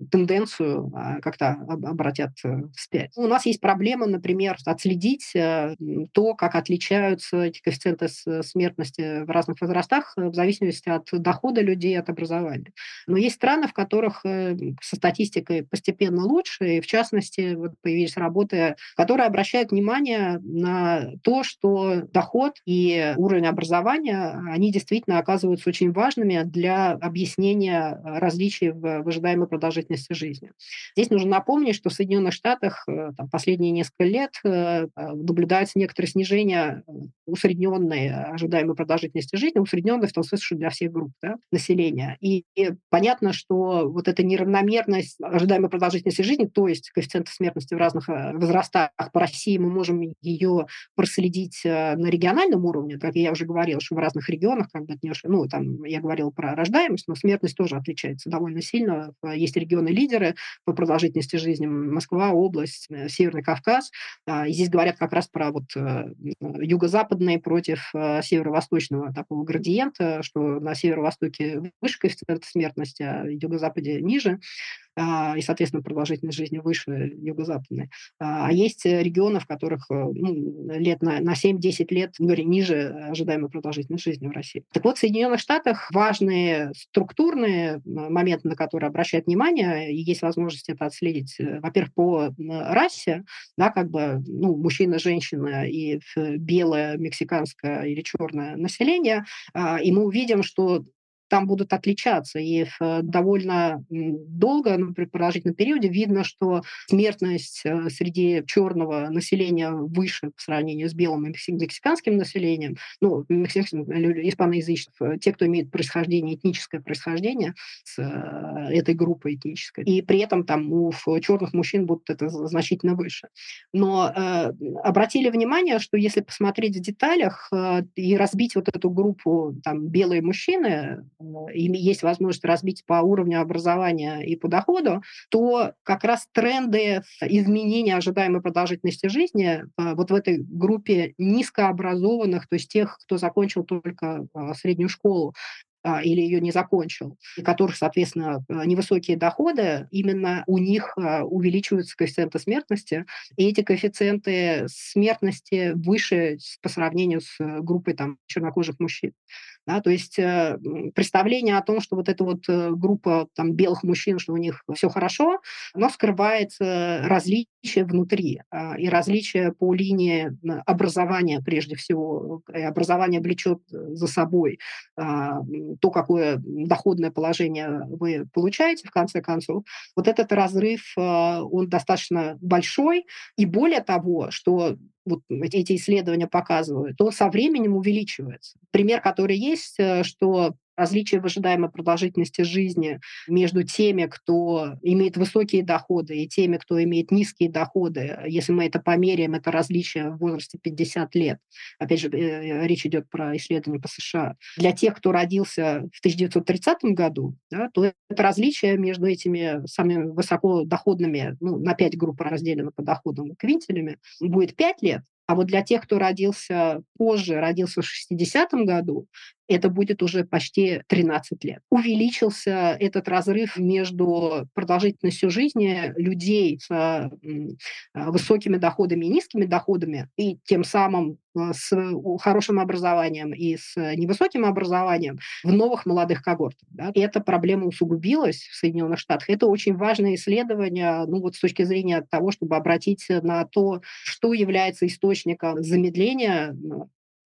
тенденцию а, как-то обратят вспять. У нас есть проблема, например, отследить э, то, как отличаются эти коэффициенты смертности в разных возрастах э, в зависимости от дохода людей, от образования. Но есть страны, в которых э, со статистикой постепенно лучше, и в частности вот появились работы, которые обращают внимание на то, что доход и уровень образования, они действительно оказываются очень важными для объяснения различий в ожидаемой продолжительности жизни. Здесь нужно напомнить, что в Соединенных Штатах там, последние несколько лет э, а, наблюдается некоторое снижение э, усредненной ожидаемой продолжительности жизни, усредненной в том смысле, что для всех групп да, населения. И, и понятно, что вот эта неравномерность ожидаемой продолжительности жизни, то есть коэффициент смертности в разных э, возрастах по России, мы можем ее проследить на региональном уровне, как я уже говорила, что в разных регионах, как бы, ну, там, я говорила про рождаемость, но смертность тоже отличается довольно сильно. Есть регионы-лидеры по продолжительности жизни, Москва, область, все Северный Кавказ. А, и здесь говорят как раз про вот э, юго-западный против э, северо-восточного такого градиента, что на северо-востоке выше коэффициент смертности, а юго-западе ниже. А, и, соответственно, продолжительность жизни выше юго-западной. А, а есть регионы, в которых э, ну, лет на, на 7-10 лет ну, ниже ожидаемой продолжительность жизни в России. Так вот, в Соединенных Штатах важные структурные моменты, на которые обращают внимание, и есть возможность это отследить, э, во-первых, по расе, да, как бы, ну, мужчина, женщина и белое, мексиканское или черное население, а, и мы увидим, что там будут отличаться. И в довольно долго, ну, при продолжительном периоде видно, что смертность э, среди черного населения выше по сравнению с белым и мексиканским населением, ну, испаноязычных, э, те, кто имеет происхождение, этническое происхождение с э, этой группой этнической. И при этом там у черных мужчин будут это значительно выше. Но э, обратили внимание, что если посмотреть в деталях э, и разбить вот эту группу там белые мужчины, им есть возможность разбить по уровню образования и по доходу, то как раз тренды изменения ожидаемой продолжительности жизни э, вот в этой группе низкообразованных, то есть тех, кто закончил только э, среднюю школу, а, или ее не закончил, у которых, соответственно, э, невысокие доходы, именно у них увеличиваются коэффициенты смертности, и эти коэффициенты смертности выше по сравнению с группой там, чернокожих мужчин. Да, то есть э, представление о том, что вот эта вот э, группа там, белых мужчин, что у них все хорошо, но скрывает различия внутри э, и различия по линии образования прежде всего. И образование влечет за собой э, то, какое доходное положение вы получаете в конце концов. Вот этот разрыв, э, он достаточно большой. И более того, что вот эти исследования показывают, то со временем увеличивается. Пример, который есть, э, что различие в ожидаемой продолжительности жизни между теми, кто имеет высокие доходы, и теми, кто имеет низкие доходы, если мы это померяем, это различие в возрасте 50 лет. Опять же, э, речь идет про исследования по США. Для тех, кто родился в 1930 году, да, то это различие между этими самыми высокодоходными, ну, на 5 групп разделено по доходам квинтелями, будет 5 лет, а вот для тех, кто родился позже, родился в 60-м году, это будет уже почти 13 лет. Увеличился этот разрыв между продолжительностью жизни людей с а, высокими доходами и низкими доходами, и тем самым а, с хорошим образованием и с невысоким образованием в новых молодых когортах. Да? И эта проблема усугубилась в Соединенных Штатах. Это очень важное исследование ну, вот с точки зрения того, чтобы обратить на то, что является источником замедления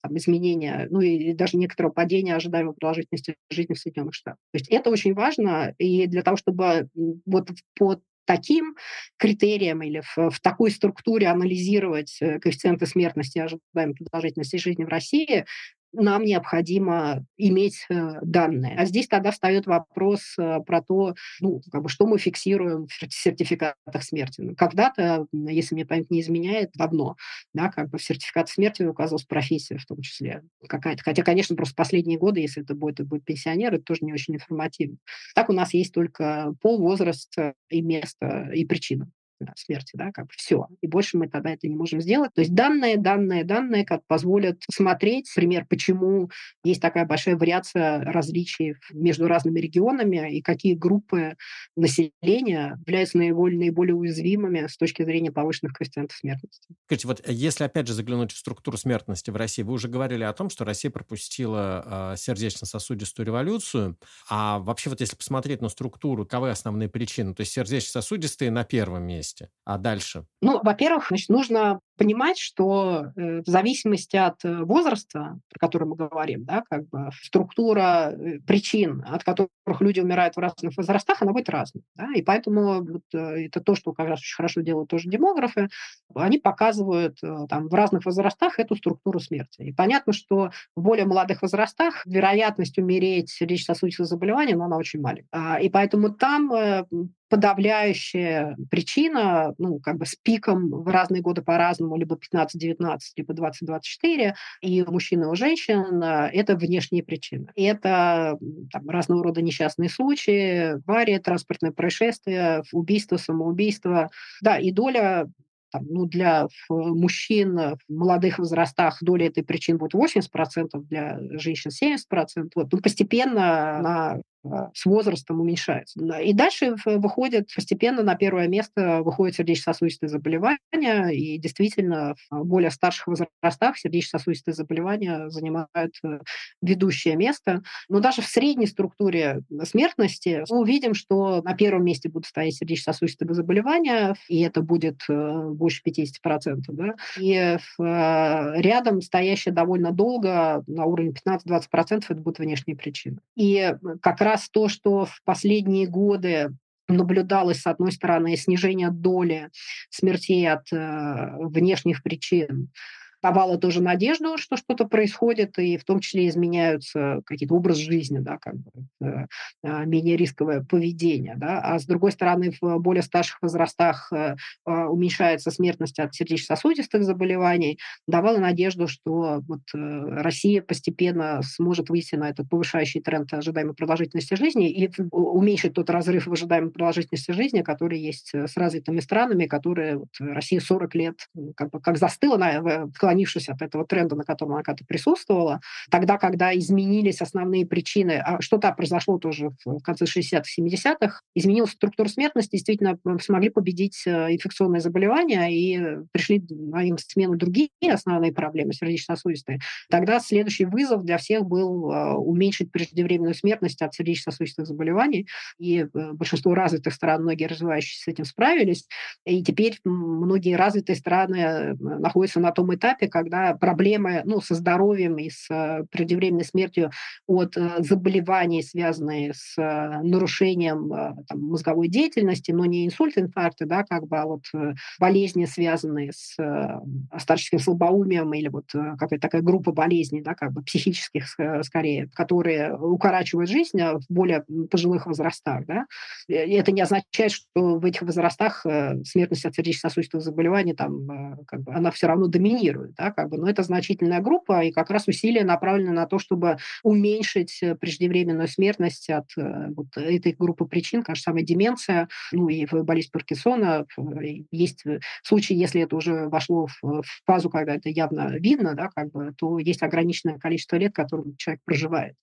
там, изменения, ну и даже некоторого падения ожидаемой продолжительности жизни в Соединенных Штатах. То есть это очень важно, и для того, чтобы вот по таким критериям или в, в такой структуре анализировать э, коэффициенты смертности и ожидаемой продолжительности жизни в России, нам необходимо иметь э, данные. А здесь тогда встает вопрос э, про то, ну, как бы, что мы фиксируем в сертификатах смерти. Ну, когда-то, если мне память не изменяет, давно, да, как бы в сертификат смерти указывалась профессия в том числе какая-то. Хотя, конечно, просто последние годы, если это будет, это будет пенсионер, это тоже не очень информативно. Так у нас есть только пол, возраст и место, и причина смерти, да, как бы все. И больше мы тогда это не можем сделать. То есть данные, данные, данные, как позволят смотреть, пример, почему есть такая большая вариация различий между разными регионами и какие группы населения являются наиболее, наиболее уязвимыми с точки зрения повышенных коэффициентов смертности. Скажите, вот если опять же заглянуть в структуру смертности в России, вы уже говорили о том, что Россия пропустила э, сердечно-сосудистую революцию, а вообще вот если посмотреть на структуру, каковы основные причины? То есть сердечно-сосудистые на первом месте, месте. А дальше? Ну, во-первых, значит, нужно понимать, что э, в зависимости от э, возраста, про который мы говорим, да, как бы структура э, причин, от которых люди умирают в разных возрастах, она будет разной. Да? И поэтому вот, это то, что как раз очень хорошо делают тоже демографы, они показывают там, в разных возрастах эту структуру смерти. И понятно, что в более молодых возрастах вероятность умереть сердечно-сосудистым заболеванием, она очень маленькая. А, и поэтому там подавляющая причина, ну, как бы с пиком в разные годы по-разному, либо 15-19, либо 20-24, и у мужчин, и у женщин, это внешние причины. Это там, разного рода несчастные случаи, аварии, транспортное происшествие, убийство, самоубийство. Да, и доля там, ну, для мужчин в молодых возрастах доля этой причин будет 80%, для женщин 70%. Вот. Ну, постепенно она с возрастом уменьшается. И дальше выходит постепенно на первое место выходит сердечно-сосудистые заболевания, и действительно в более старших возрастах сердечно-сосудистые заболевания занимают э, ведущее место. Но даже в средней структуре смертности мы увидим, что на первом месте будут стоять сердечно-сосудистые заболевания, и это будет э, больше 50%. Да? И э, рядом стоящие довольно долго, на уровне 15-20%, это будут внешние причины. И как раз раз то, что в последние годы наблюдалось, с одной стороны, снижение доли смертей от э, внешних причин, давало тоже надежду, что что-то происходит, и в том числе изменяются какие-то образ жизни, да, как бы, э, а, менее рисковое поведение. Да. А с другой стороны, в более старших возрастах э, а, уменьшается смертность от сердечно-сосудистых заболеваний, давало надежду, что вот, э, Россия постепенно сможет выйти на этот повышающий тренд ожидаемой продолжительности жизни и уменьшить тот разрыв в ожидаемой продолжительности жизни, который есть с развитыми странами, которые вот, Россия 40 лет как, бы, как застыла на, отклонившись от этого тренда, на котором она когда-то присутствовала. Тогда, когда изменились основные причины, а что-то произошло тоже в конце 60-х, 70-х, изменилась структура смертности, действительно смогли победить э, инфекционные заболевания и пришли на им смену другие основные проблемы сердечно-сосудистые. Тогда следующий вызов для всех был э, уменьшить преждевременную смертность от сердечно-сосудистых заболеваний, и э, большинство развитых стран, многие развивающиеся с этим справились, и теперь многие развитые страны находятся на том этапе, когда проблемы ну, со здоровьем и с преждевременной смертью от заболеваний, связанные с нарушением там, мозговой деятельности, но не инсульт, инфаркты, да, как бы, а вот болезни, связанные с старческим слабоумием или вот какая-то такая группа болезней, да, как бы психических скорее, которые укорачивают жизнь в более пожилых возрастах. Да. Это не означает, что в этих возрастах смертность от сердечно-сосудистых заболеваний там, как бы, она все равно доминирует. Да, как бы, но это значительная группа, и как раз усилия направлены на то, чтобы уменьшить преждевременную смертность от вот этой группы причин, кажется, самая деменция, ну и болезнь Паркинсона. Есть случаи, если это уже вошло в фазу, когда это явно видно, да, как бы, то есть ограниченное количество лет, которым человек проживает.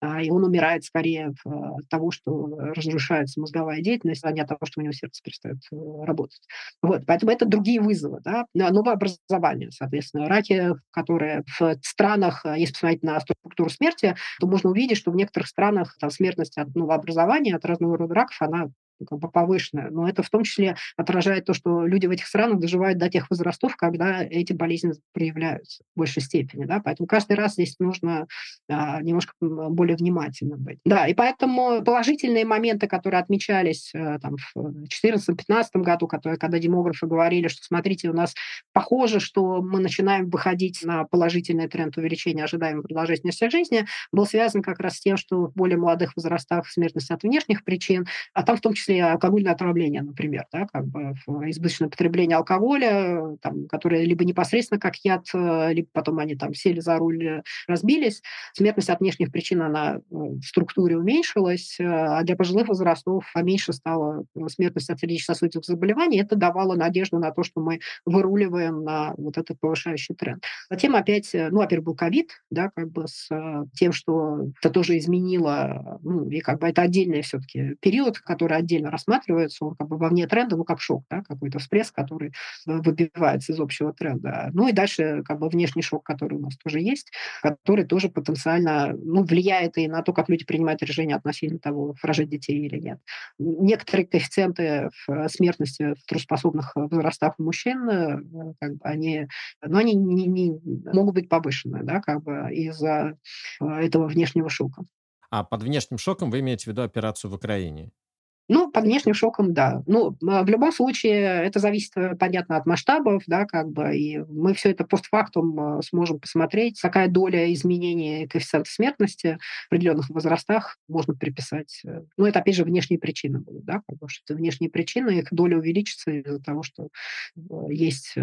А, и он умирает скорее от того, что разрушается мозговая деятельность, а не от того, что у него сердце перестает э, работать. Вот, поэтому это другие вызовы. Да? Новое образование, соответственно. Раки, которые в странах, э, если посмотреть на структуру смерти, то можно увидеть, что в некоторых странах там, смертность от новообразования, от разного рода раков, она как бы повышенная. Но это в том числе отражает то, что люди в этих странах доживают до тех возрастов, когда эти болезни проявляются в большей степени. Да? Поэтому каждый раз здесь нужно а, немножко более внимательно быть. Да, и поэтому положительные моменты, которые отмечались а, там, в 2014-2015 году, которые, когда демографы говорили, что смотрите, у нас похоже, что мы начинаем выходить на положительный тренд увеличения ожидаемой продолжительности жизни, был связан как раз с тем, что в более молодых возрастах смертность от внешних причин, а там в том числе числе алкогольное отравление, например, да, как бы избыточное потребление алкоголя, там, которое либо непосредственно как яд, э, либо потом они там сели за руль, э, разбились. Смертность от внешних причин, она э, в структуре уменьшилась, а для пожилых возрастов поменьше стала смертность от сердечно-сосудистых заболеваний. Это давало надежду на то, что мы выруливаем на вот этот повышающий тренд. Затем опять, ну, во-первых, был ковид, да, как бы с тем, что это тоже изменило, ну, и как бы это отдельный все-таки период, который отдельно отдельно рассматривается, он как бы вовне тренда, ну, как шок, да, какой-то всплеск, который выбивается из общего тренда. Ну и дальше как бы внешний шок, который у нас тоже есть, который тоже потенциально ну, влияет и на то, как люди принимают решения относительно того, рожать детей или нет. Некоторые коэффициенты в смертности в трудоспособных возрастах у мужчин, э, как бы они, ну, они не, не, могут быть повышены да, как бы из-за э, этого внешнего шока. А под внешним шоком вы имеете в виду операцию в Украине? Ну, под внешним шоком, да. Ну, в любом случае, это зависит, э, понятно, от масштабов, да, как бы, и мы все это постфактум э, сможем посмотреть, какая доля изменений коэффициента смертности в определенных возрастах можно приписать. Э, ну, это, опять же, внешние причины будут, да, бы, что это внешние причины, их доля увеличится из-за того, что есть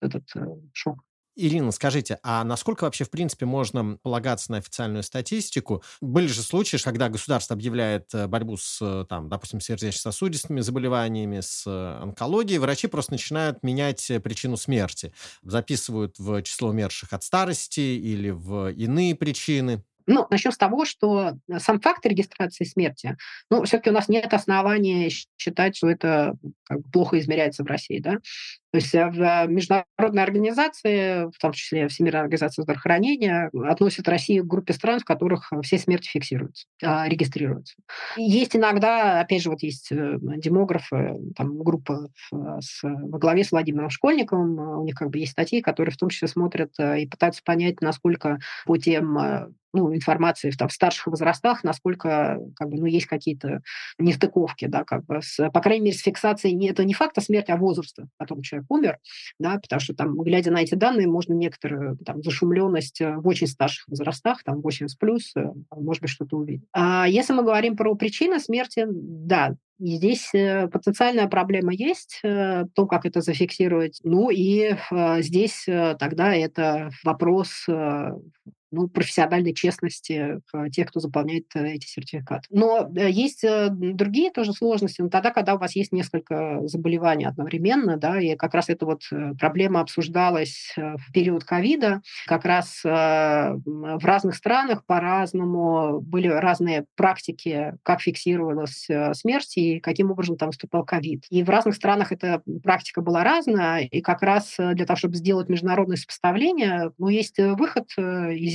этот шок. Ирина, скажите, а насколько вообще, в принципе, можно полагаться на официальную статистику? Были же случаи, когда государство объявляет э, борьбу с, э, там, допустим, сердечно-сосудистыми заболеваниями, с э, онкологией, врачи просто начинают менять причину смерти. Записывают в число умерших от старости или в иные причины. Ну, начнем с того, что сам факт регистрации смерти, ну, все-таки у нас нет основания считать, что это как плохо измеряется в России, да. То есть э, в э, международной организации, в том числе Всемирная организация здравоохранения, относят Россию к группе стран, в которых все смерти фиксируются, а, регистрируются. Есть иногда, опять же, вот есть э, демографы, там группа с, во главе с Владимиром Школьниковым, у них как бы есть статьи, которые в том числе смотрят и пытаются понять, насколько по тем ну, информации в, там, в старших возрастах, насколько как бы, ну, есть какие-то нестыковки, да, как бы с, по крайней мере, с фиксацией не, это не факта смерти, а возраста, о том человек умер, да, потому что там, глядя на эти данные, можно некоторую там, зашумленность э, в очень старших возрастах, там 80 плюс, э, может быть, что-то увидеть. А если мы говорим про причины смерти, да, здесь э, потенциальная проблема есть, то, как это зафиксировать. Ну и здесь тогда это вопрос ну, профессиональной честности тех, кто заполняет эти сертификаты. Но есть другие тоже сложности, но тогда, когда у вас есть несколько заболеваний одновременно, да, и как раз эта вот проблема обсуждалась в период ковида, как раз в разных странах по-разному были разные практики, как фиксировалась смерть и каким образом там вступал ковид. И в разных странах эта практика была разная, и как раз для того, чтобы сделать международное сопоставление, ну, есть выход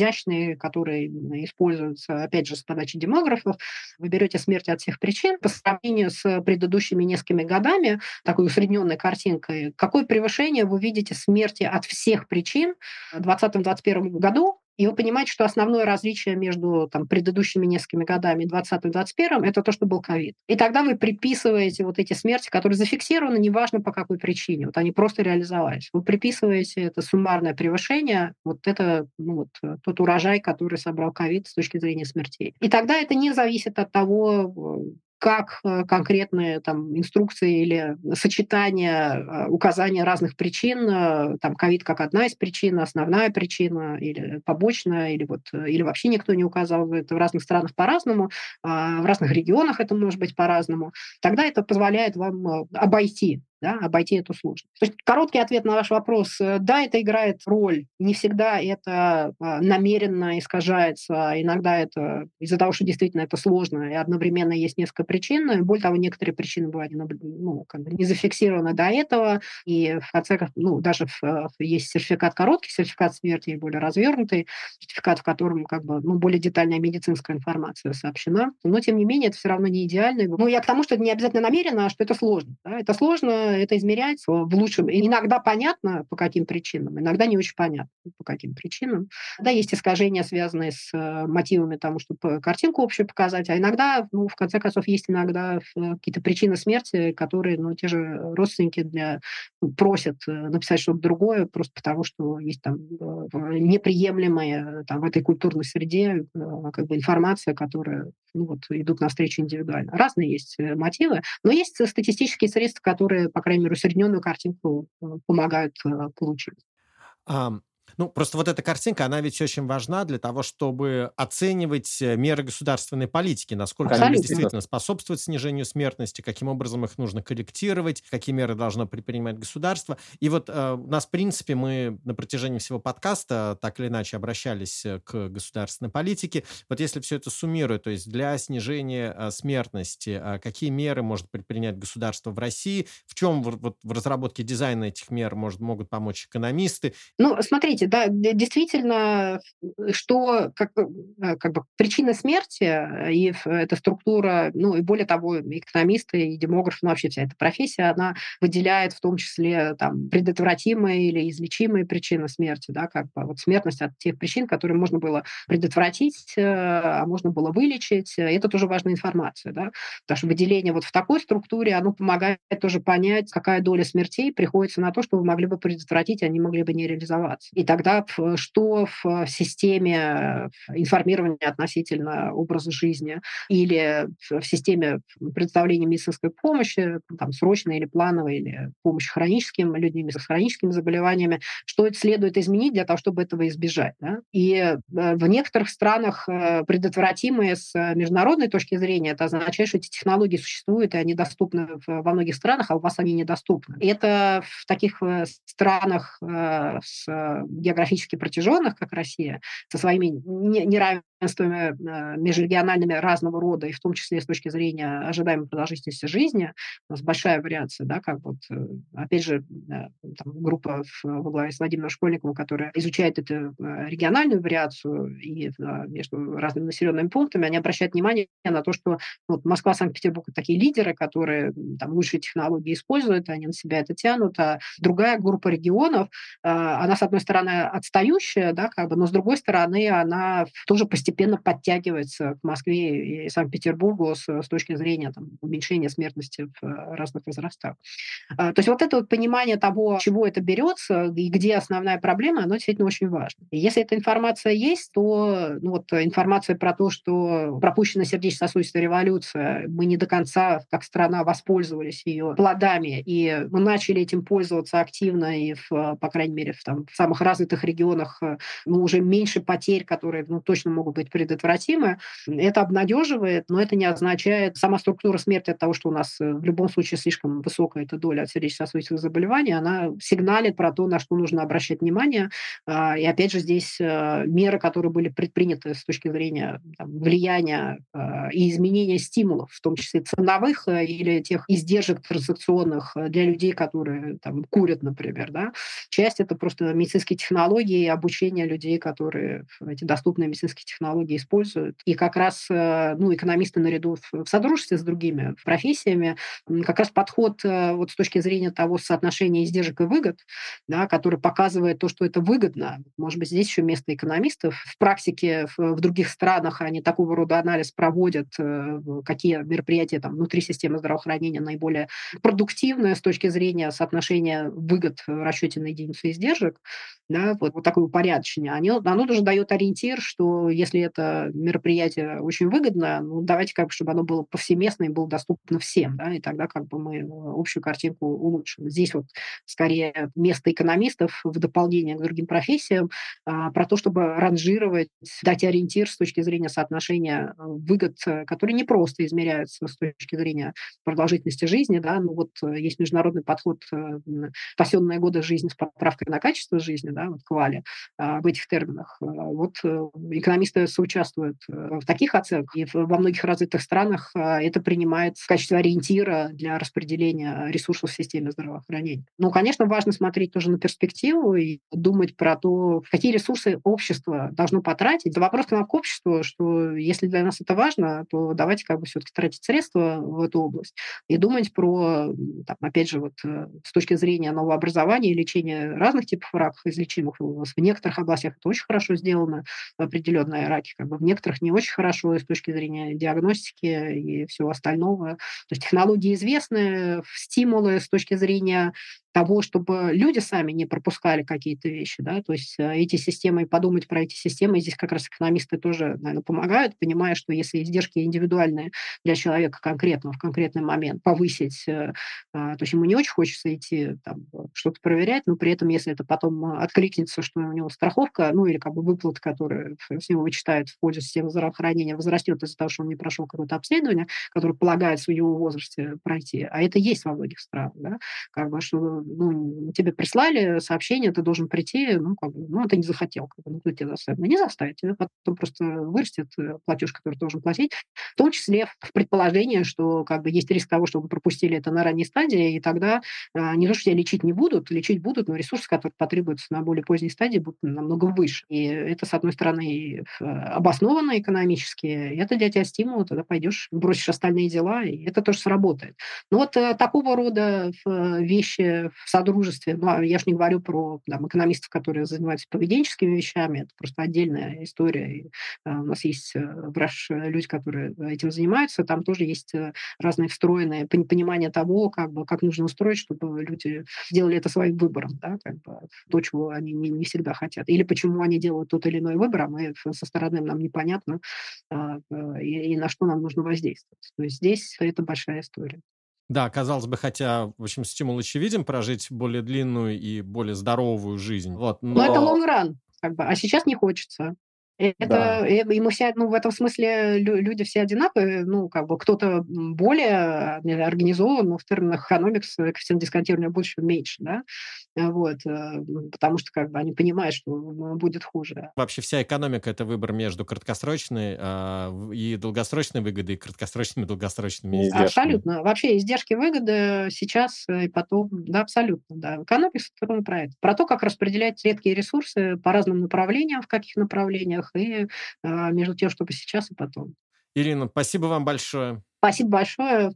изящный, который используется, опять же, с подачи демографов. Вы берете смерть от всех причин по сравнению с предыдущими несколькими годами, такой усредненной картинкой, какое превышение вы видите смерти от всех причин в 2020-2021 году и вы понимаете, что основное различие между там, предыдущими несколькими годами, 20 и 21, это то, что был ковид. И тогда вы приписываете вот эти смерти, которые зафиксированы, неважно по какой причине, вот они просто реализовались. Вы приписываете это суммарное превышение, вот это ну, вот, э, тот урожай, который собрал ковид с точки зрения смертей. И тогда это не зависит от того, как э, конкретные там, инструкции или сочетания, э, указания разных причин, э, там ковид как одна из причин, основная причина или побочная, или, вот, или вообще никто не указал, это в разных странах по-разному, а в разных регионах это может быть по-разному, тогда это позволяет вам обойти да, обойти эту сложность. То есть короткий ответ на ваш вопрос. Э, да, это играет роль. Не всегда это а, намеренно искажается. Иногда это из-за того, что действительно это сложно, и одновременно есть несколько причин. Более того, некоторые причины бывают ну, как бы не зафиксированы до этого. И в конце концов, ну, даже в, есть сертификат короткий, сертификат смерти более развернутый, сертификат, в котором как бы, ну, более детальная медицинская информация сообщена. Но, тем не менее, это все равно не идеально. Ну, я к тому, что это не обязательно намеренно, а что это сложно. Да? Это сложно, это измерять в лучшем. Иногда понятно, по каким причинам, иногда не очень понятно, по каким причинам. Да, есть искажения, связанные с э, мотивами тому, чтобы картинку общую показать, а иногда, ну, в конце концов, есть иногда э, какие-то причины смерти, которые, ну, те же родственники для, ну, просят э, написать что-то другое, просто потому что есть там неприемлемая там, в этой культурной среде как бы информация, которая ну, вот, идут навстречу индивидуально. Разные есть мотивы, но есть статистические средства, которые, по крайней мере, усредненную картинку э, помогают э, получить. Ну, просто вот эта картинка, она ведь очень важна для того, чтобы оценивать э, меры государственной политики, насколько Абсолютно. они действительно способствуют снижению смертности, каким образом их нужно корректировать, какие меры должно предпринимать государство. И вот э, у нас, в принципе, мы на протяжении всего подкаста так или иначе обращались э, к государственной политике. Вот если все это суммирует, то есть для снижения э, смертности, э, какие меры может предпринять государство в России, в чем в, вот, в разработке дизайна этих мер может, могут помочь экономисты? Ну, смотрите, Смотрите, да, действительно, что как, э, как бы причина смерти э, и эта структура, ну и более того, экономисты и демографы, ну вообще вся эта профессия, она выделяет в том числе там предотвратимые или излечимые причины смерти, да, как бы вот смертность от тех причин, которые можно было предотвратить, э, а можно было вылечить. Это тоже важная информация, да, потому что выделение вот в такой структуре, оно помогает тоже понять, какая доля смертей приходится на то, что вы могли бы предотвратить, они могли бы не реализоваться. И тогда что в системе информирования относительно образа жизни или в системе предоставления медицинской помощи, там, срочной или плановой, или помощи хроническим людям с хроническими заболеваниями, что это следует изменить для того, чтобы этого избежать. Да? И э, в некоторых странах э, предотвратимые с международной точки зрения, это означает, что эти технологии существуют, и они доступны во многих странах, а у вас они недоступны. Это в таких э, странах с географически протяженных, как Россия, со своими неравенствами э, межрегиональными разного рода, и в том числе с точки зрения ожидаемой продолжительности жизни, у нас большая вариация, да, как вот, э, опять же, э, там, группа во главе с Владимиром Школьниковым, которая изучает эту региональную вариацию и между разными населенными пунктами, они обращают внимание на то, что вот Москва, Санкт-Петербург — такие лидеры, которые там лучшие технологии используют, они на себя это тянут, а другая группа регионов, она, с одной стороны, отстающая, да, как бы, но с другой стороны она тоже постепенно подтягивается к Москве и Санкт-Петербургу с, с точки зрения там, уменьшения смертности в э, разных возрастах. А, то есть вот это вот понимание того, чего это берется и где основная проблема, оно действительно очень важно. И если эта информация есть, то ну, вот информация про то, что пропущена сердечно-сосудистая революция, мы не до конца как страна воспользовались ее плодами, и мы начали этим пользоваться активно и, в, по крайней мере, в, там, в самых разных развитых регионах ну, уже меньше потерь, которые ну, точно могут быть предотвратимы. Это обнадеживает, но это не означает сама структура смерти от того, что у нас в любом случае слишком высокая эта доля сердечно-сосудистых заболеваний, она сигналит про то, на что нужно обращать внимание. А, и опять же здесь меры, которые были предприняты с точки зрения там, влияния и изменения стимулов, в том числе ценовых или тех издержек транзакционных для людей, которые там, курят, например. Да? Часть это просто медицинские технологии, обучение людей, которые эти доступные медицинские технологии используют. И как раз э, ну, экономисты наряду в содружестве с другими профессиями, как раз подход э, вот с точки зрения того соотношения издержек и выгод, да, который показывает то, что это выгодно. Может быть, здесь еще место экономистов. В практике в, в других странах они такого рода анализ проводят, э, какие мероприятия там, внутри системы здравоохранения наиболее продуктивные с точки зрения соотношения выгод в расчете на единицу издержек да, вот, вот такое упорядочение, оно, оно тоже дает ориентир, что если это мероприятие очень выгодно, ну, давайте как бы, чтобы оно было повсеместно и было доступно всем, да, и тогда как бы мы общую картинку улучшим. Здесь вот скорее место экономистов в дополнение к другим профессиям а, про то, чтобы ранжировать, дать ориентир с точки зрения соотношения э, выгод, э, которые не просто измеряются с точки зрения продолжительности жизни, да, ну вот э, есть международный подход спасенные годы жизни с поправкой на качество жизни, да, вот квали, а, в этих терминах. А, вот э, экономисты соучаствуют э, в таких оценках, и во многих развитых странах а, это принимает в качестве ориентира для распределения ресурсов в системе здравоохранения. Ну, конечно, важно смотреть тоже на перспективу и думать про то, какие ресурсы общество должно потратить. Это вопрос к обществу, что если для нас это важно, то давайте как бы все-таки тратить средства в эту область и думать про, там, опять же, вот э, с точки зрения нового образования и лечения разных типов раков, излечимых в некоторых областях это очень хорошо сделано, определенные раки, как бы в некоторых не очень хорошо с точки зрения диагностики и всего остального. То есть технологии известны, стимулы с точки зрения того, чтобы люди сами не пропускали какие-то вещи, да, то есть э, эти системы, подумать про эти системы, здесь как раз экономисты тоже, наверное, помогают, понимая, что если издержки индивидуальные для человека конкретно в конкретный момент повысить, э, а, то есть ему не очень хочется идти там, что-то проверять, но при этом, если это потом откликнется, что у него страховка, ну или как бы выплата, которая с него вычитают в пользу системы здравоохранения, возрастет из-за того, что он не прошел какое-то обследование, которое полагается в его возрасте пройти, а это есть во многих странах, да, как бы, что ну, тебе прислали сообщение, ты должен прийти, ну, как бы, ну, ты не захотел, как бы, ну, кто тебя заставит? Ну, не заставить, тебе потом просто вырастет э, платеж, который ты должен платить, в том числе в предположении, что как бы есть риск того, что пропустили это на ранней стадии, и тогда э, не то, что тебя лечить не будут, лечить будут, но ресурсы, которые потребуются на более поздней стадии, будут намного выше. И это, с одной стороны, э, обоснованно экономически, это для тебя стимул, тогда пойдешь, бросишь остальные дела, и это тоже сработает. Но вот э, такого рода э, вещи в содружестве. Ну, а я же не говорю про там, экономистов, которые занимаются поведенческими вещами, это просто отдельная история. И, а, у нас есть э, люди, которые этим занимаются, там тоже есть э, разные встроенные понимание того, как, бы, как нужно устроить, чтобы люди сделали это своим выбором, да, как бы, то, чего они не, не всегда хотят. Или почему они делают тот или иной выбор, а мы со стороны нам непонятно, а, и, и на что нам нужно воздействовать. То есть здесь это большая история. Да, казалось бы, хотя, в общем, стимул очевиден прожить более длинную и более здоровую жизнь. Вот, но... но это long run, как бы, а сейчас не хочется. Это, да. Э, и мы все, ну, в этом смысле люди все одинаковые, ну, как бы кто-то более организован, но в терминах экономикс коэффициент дисконтирования будущего меньше, да, вот, э, потому что как бы они понимают, что будет хуже. Вообще вся экономика – это выбор между краткосрочной э, и долгосрочной выгодой, и краткосрочными и долгосрочными издержками. Абсолютно. Вообще издержки выгоды сейчас и потом, да, абсолютно, да. Экономикс – это про это. Про то, как распределять редкие ресурсы по разным направлениям, в каких направлениях, странах и а, между тем, чтобы сейчас и потом. Ирина, спасибо вам большое. Спасибо большое.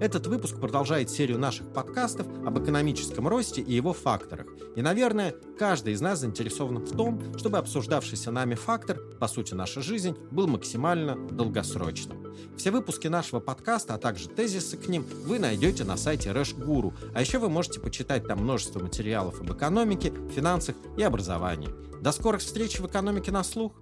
Этот выпуск продолжает серию наших подкастов об экономическом росте и его факторах. И, наверное, каждый из нас заинтересован в том, чтобы обсуждавшийся нами фактор, по сути наша жизнь, был максимально долгосрочным. Все выпуски нашего подкаста, а также тезисы к ним вы найдете на сайте Rush Guru, а еще вы можете почитать там множество материалов об экономике, финансах и образовании. До скорых встреч в экономике на слух!